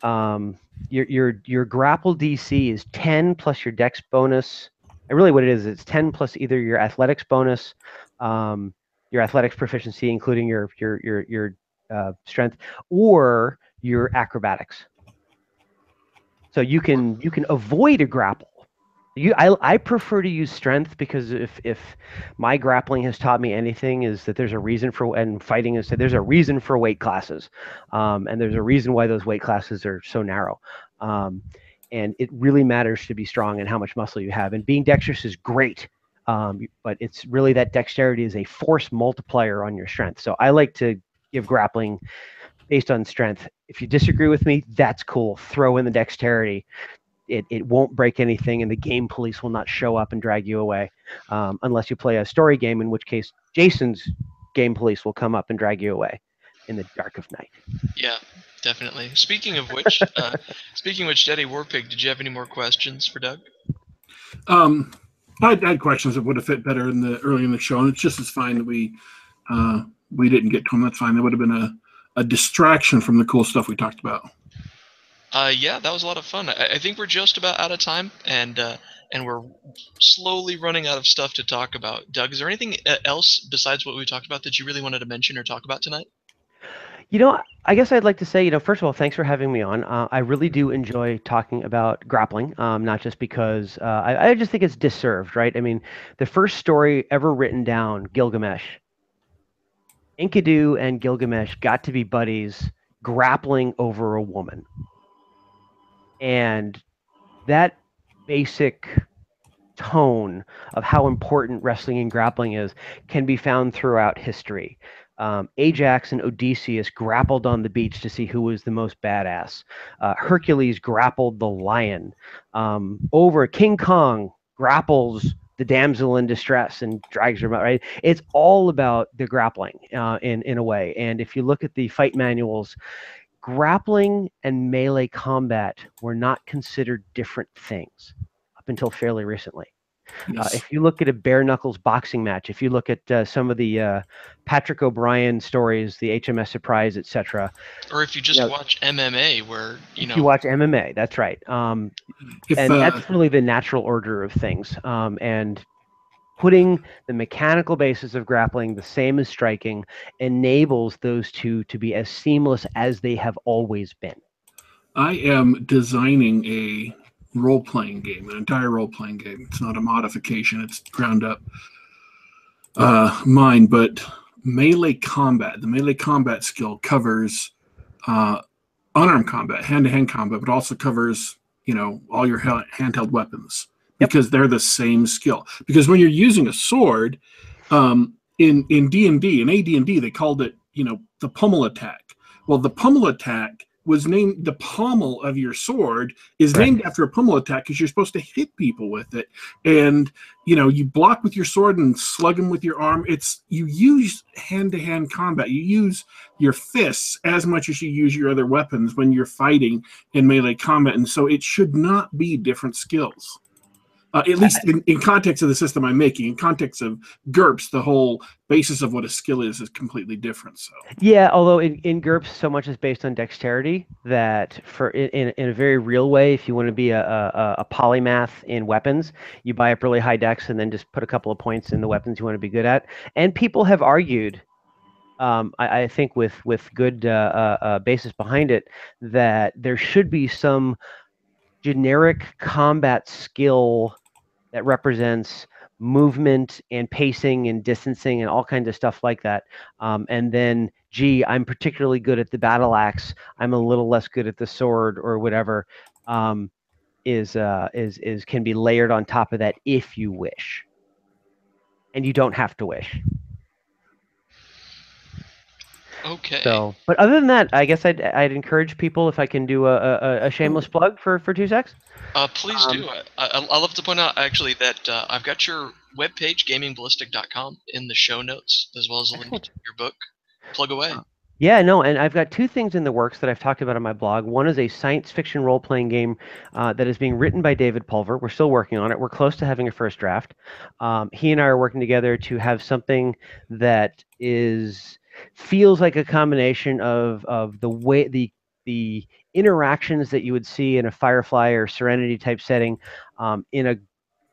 Um, your your your grapple DC is 10 plus your dex bonus. And really, what it is, it's 10 plus either your athletics bonus, um, your athletics proficiency, including your your your your uh, strength, or your acrobatics. So you can you can avoid a grapple. You, I, I prefer to use strength because if if my grappling has taught me anything is that there's a reason for and fighting is that there's a reason for weight classes, um, and there's a reason why those weight classes are so narrow, um, and it really matters to be strong and how much muscle you have. And being dexterous is great, um, but it's really that dexterity is a force multiplier on your strength. So I like to give grappling based on strength. If you disagree with me, that's cool. Throw in the dexterity it, it won't break anything and the game police will not show up and drag you away um, unless you play a story game in which case jason's game police will come up and drag you away in the dark of night yeah, definitely. Speaking of which, <laughs> uh, speaking of which, Daddy Warpig, did you have any more questions for Doug? Um, I had, I had questions that would have fit better in the early in the show, and it's just as fine that we uh, we didn't get to them. That's fine. That would have been a, a distraction from the cool stuff we talked about. Uh, yeah, that was a lot of fun. I, I think we're just about out of time, and uh, and we're slowly running out of stuff to talk about. Doug, is there anything uh, else besides what we talked about that you really wanted to mention or talk about tonight? you know i guess i'd like to say you know first of all thanks for having me on uh, i really do enjoy talking about grappling um, not just because uh, I, I just think it's deserved, right i mean the first story ever written down gilgamesh enkidu and gilgamesh got to be buddies grappling over a woman and that basic tone of how important wrestling and grappling is can be found throughout history. Um, Ajax and Odysseus grappled on the beach to see who was the most badass. Uh, Hercules grappled the lion. Um, over King Kong grapples the damsel in distress and drags her out. Right? It's all about the grappling uh, in in a way. And if you look at the fight manuals, grappling and melee combat were not considered different things up until fairly recently. Yes. Uh, if you look at a bare knuckles boxing match, if you look at uh, some of the uh, Patrick O'Brian stories, the HMS Surprise, etc., or if you just you know, watch MMA, where you know you watch MMA, that's right. Um, if, and uh, that's really the natural order of things. Um, and putting the mechanical basis of grappling the same as striking enables those two to be as seamless as they have always been. I am designing a role playing game, an entire role playing game. It's not a modification, it's ground up uh, mine, but melee combat, the melee combat skill covers uh, unarmed combat, hand to hand combat, but also covers, you know, all your handheld weapons yep. because they're the same skill. Because when you're using a sword, um, in in D and D, in AD and D, they called it, you know, the pummel attack. Well, the pummel attack was named the pommel of your sword is right. named after a pummel attack because you're supposed to hit people with it and you know you block with your sword and slug them with your arm it's you use hand-to-hand combat you use your fists as much as you use your other weapons when you're fighting in melee combat and so it should not be different skills uh, at least in, in context of the system I'm making, in context of GURPS, the whole basis of what a skill is is completely different. So yeah, although in, in GURPS, so much is based on dexterity that for in, in a very real way, if you want to be a, a, a polymath in weapons, you buy up really high dex and then just put a couple of points in the weapons you want to be good at. And people have argued um, I, I, think with with good uh, uh, uh, basis behind it that there should be some generic combat skill that represents movement and pacing and distancing and all kinds of stuff like that. Um, and then, gee, I'm particularly good at the battle axe. I'm a little less good at the sword or whatever. Um, is uh, is is can be layered on top of that if you wish, and you don't have to wish. Okay. So, but other than that, I guess I'd I'd encourage people if I can do a a, a shameless plug for for two secs. Uh, please um, do. I, I, I love to point out actually that uh, I've got your webpage gamingballistic.com in the show notes as well as a link to your book. Plug away. Uh, yeah, no, and I've got two things in the works that I've talked about on my blog. One is a science fiction role playing game uh, that is being written by David Pulver. We're still working on it. We're close to having a first draft. Um, he and I are working together to have something that is feels like a combination of of the way the the interactions that you would see in a Firefly or Serenity type setting um, in a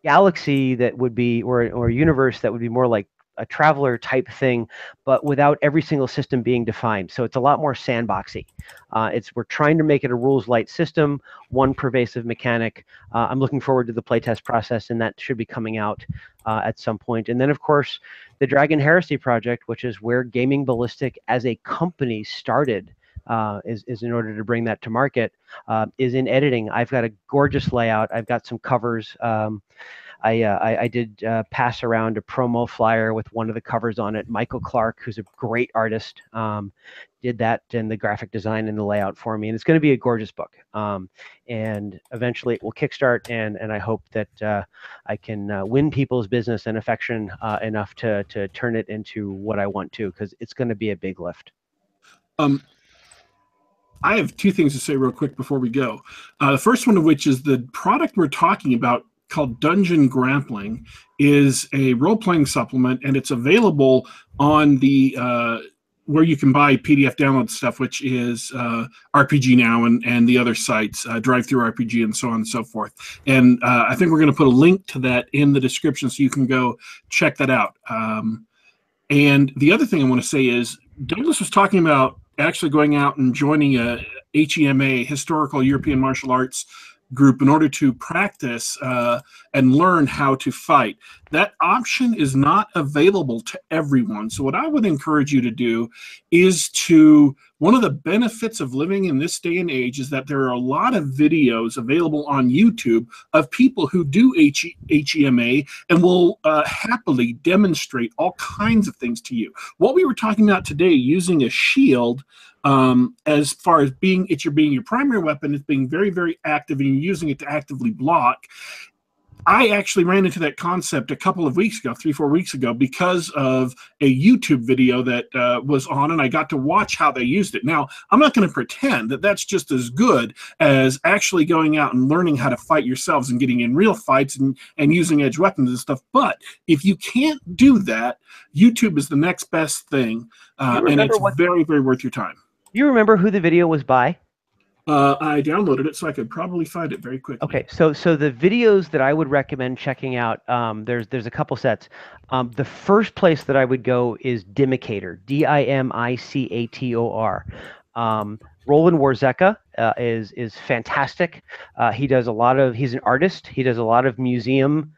galaxy that would be or or a universe that would be more like a traveler type thing, but without every single system being defined. So it's a lot more sandboxy. Uh, it's we're trying to make it a rules light system, one pervasive mechanic. Uh, I'm looking forward to the playtest process, and that should be coming out uh, at some point. And then, of course, the Dragon Heresy project, which is where Gaming Ballistic as a company started. Uh, is, is in order to bring that to market uh, is in editing. I've got a gorgeous layout. I've got some covers. Um, I, uh, I, I, did uh, pass around a promo flyer with one of the covers on it. Michael Clark, who's a great artist, um, did that and the graphic design and the layout for me. And it's going to be a gorgeous book. Um, and eventually it will kickstart. And, and I hope that uh, I can uh, win people's business and affection uh, enough to, to turn it into what I want to, because it's going to be a big lift. Um, I have two things to say real quick before we go. Uh, the first one of which is the product we're talking about called Dungeon Grappling is a role playing supplement, and it's available on the uh, where you can buy PDF download stuff, which is uh, RPG Now and, and the other sites, uh, DriveThruRPG, and so on and so forth. And uh, I think we're going to put a link to that in the description so you can go check that out. Um, and the other thing I want to say is Douglas was talking about actually going out and joining a HEMA, Historical European Martial Arts group in order to practice uh, and learn how to fight. That option is not available to everyone. So, what I would encourage you to do is to one of the benefits of living in this day and age is that there are a lot of videos available on YouTube of people who do HEMA and will uh, happily demonstrate all kinds of things to you. What we were talking about today, using a shield um, as far as being it's your being your primary weapon, it's being very very active and you're using it to actively block. I actually ran into that concept a couple of weeks ago, three, four weeks ago, because of a YouTube video that uh, was on, and I got to watch how they used it. Now, I'm not going to pretend that that's just as good as actually going out and learning how to fight yourselves and getting in real fights and, and using edge weapons and stuff. But if you can't do that, YouTube is the next best thing, uh, and it's what, very, very worth your time. You remember who the video was by? Uh, I downloaded it so I could probably find it very quickly. Okay, so so the videos that I would recommend checking out, um, there's there's a couple sets. Um, the first place that I would go is Dimicator, D-I-M-I-C-A-T-O-R. Um, Roland Warzecha uh, is is fantastic. Uh, he does a lot of. He's an artist. He does a lot of museum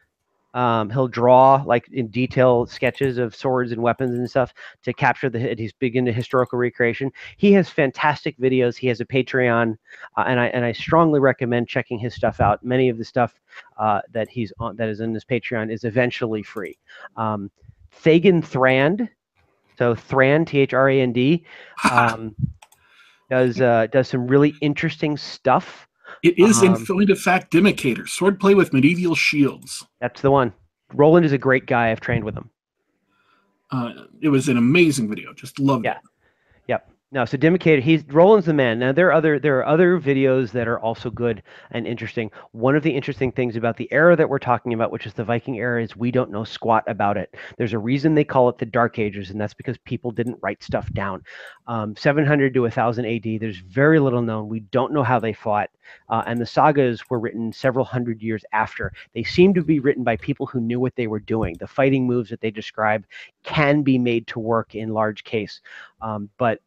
um, he'll draw like in detail sketches of swords and weapons and stuff to capture the. He's big into historical recreation. He has fantastic videos. He has a Patreon, uh, and I and I strongly recommend checking his stuff out. Many of the stuff uh, that he's on that is in his Patreon is eventually free. Um, Thegn Thrand, so Thrand T H R A N D, <laughs> um, does uh, does some really interesting stuff. It is um, in point of fact Dimicator, swordplay with medieval shields. That's the one. Roland is a great guy. I've trained with him. Uh, it was an amazing video. Just loved yeah. it. No, so Dimicator, he's Roland's the man. Now there are other there are other videos that are also good and interesting. One of the interesting things about the era that we're talking about, which is the Viking era, is we don't know squat about it. There's a reason they call it the Dark Ages, and that's because people didn't write stuff down. Um, 700 to 1000 AD, there's very little known. We don't know how they fought, uh, and the sagas were written several hundred years after. They seem to be written by people who knew what they were doing. The fighting moves that they describe can be made to work in large case, um, but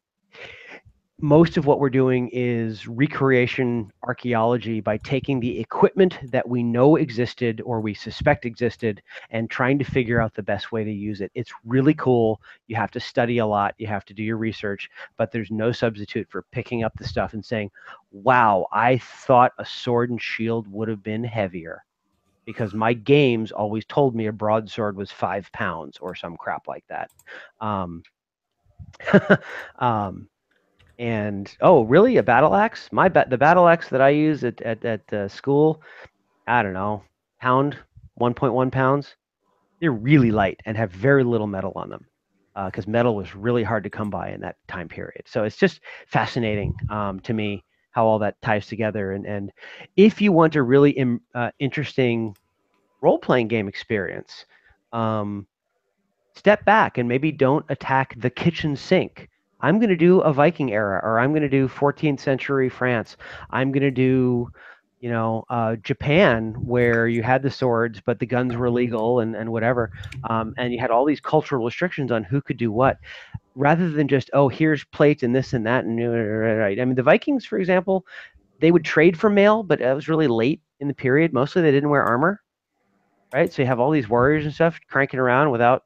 most of what we're doing is recreation archaeology by taking the equipment that we know existed or we suspect existed and trying to figure out the best way to use it. It's really cool. You have to study a lot, you have to do your research, but there's no substitute for picking up the stuff and saying, wow, I thought a sword and shield would have been heavier because my games always told me a broadsword was five pounds or some crap like that. Um, <laughs> um, and oh, really? A battle axe? My ba- the battle axe that I use at at, at uh, school, I don't know, pound, 1.1 pounds. They're really light and have very little metal on them because uh, metal was really hard to come by in that time period. So it's just fascinating um, to me how all that ties together. And and if you want a really Im- uh, interesting role playing game experience, um, step back and maybe don't attack the kitchen sink I'm going to do a Viking era, or I'm going to do 14th century France. I'm going to do, you know, uh, Japan, where you had the swords, but the guns were legal and, and whatever. Um, and you had all these cultural restrictions on who could do what, rather than just, oh, here's plates and this and that. And right. I mean, the Vikings, for example, they would trade for mail, but it was really late in the period. Mostly they didn't wear armor, right? So you have all these warriors and stuff cranking around without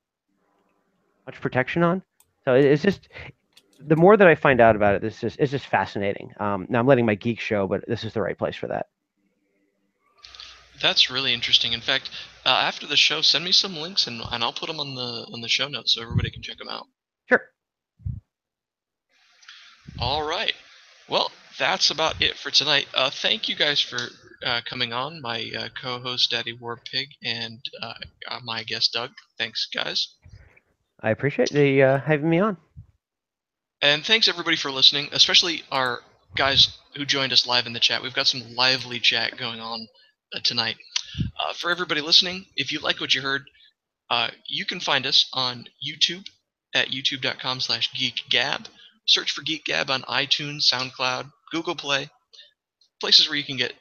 much protection on. So it's just the more that I find out about it, this is it's just fascinating. Um, now I'm letting my geek show, but this is the right place for that. That's really interesting. In fact, uh, after the show, send me some links and, and I'll put them on the on the show notes so everybody can check them out. Sure. All right. Well, that's about it for tonight. Uh, thank you guys for uh, coming on. My uh, co-host Daddy Warpig and uh, uh, my guest Doug. Thanks, guys. I appreciate the having me on. And thanks everybody for listening, especially our guys who joined us live in the chat. We've got some lively chat going on uh, tonight. Uh, for everybody listening, if you like what you heard, uh, you can find us on YouTube at youtube.com slash geekgab. Search for Geek Gab on iTunes, SoundCloud, Google Play, places where you can get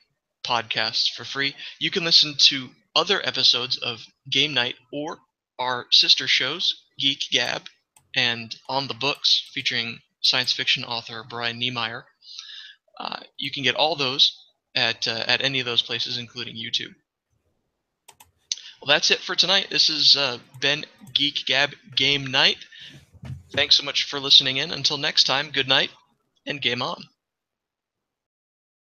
podcasts for free. You can listen to other episodes of Game Night or our sister shows, Geek Gab and On the Books, featuring science fiction author Brian Niemeier. Uh, you can get all those at uh, at any of those places, including YouTube. Well, that's it for tonight. This is uh, Ben Geek Gab Game Night. Thanks so much for listening in. Until next time, good night and game on.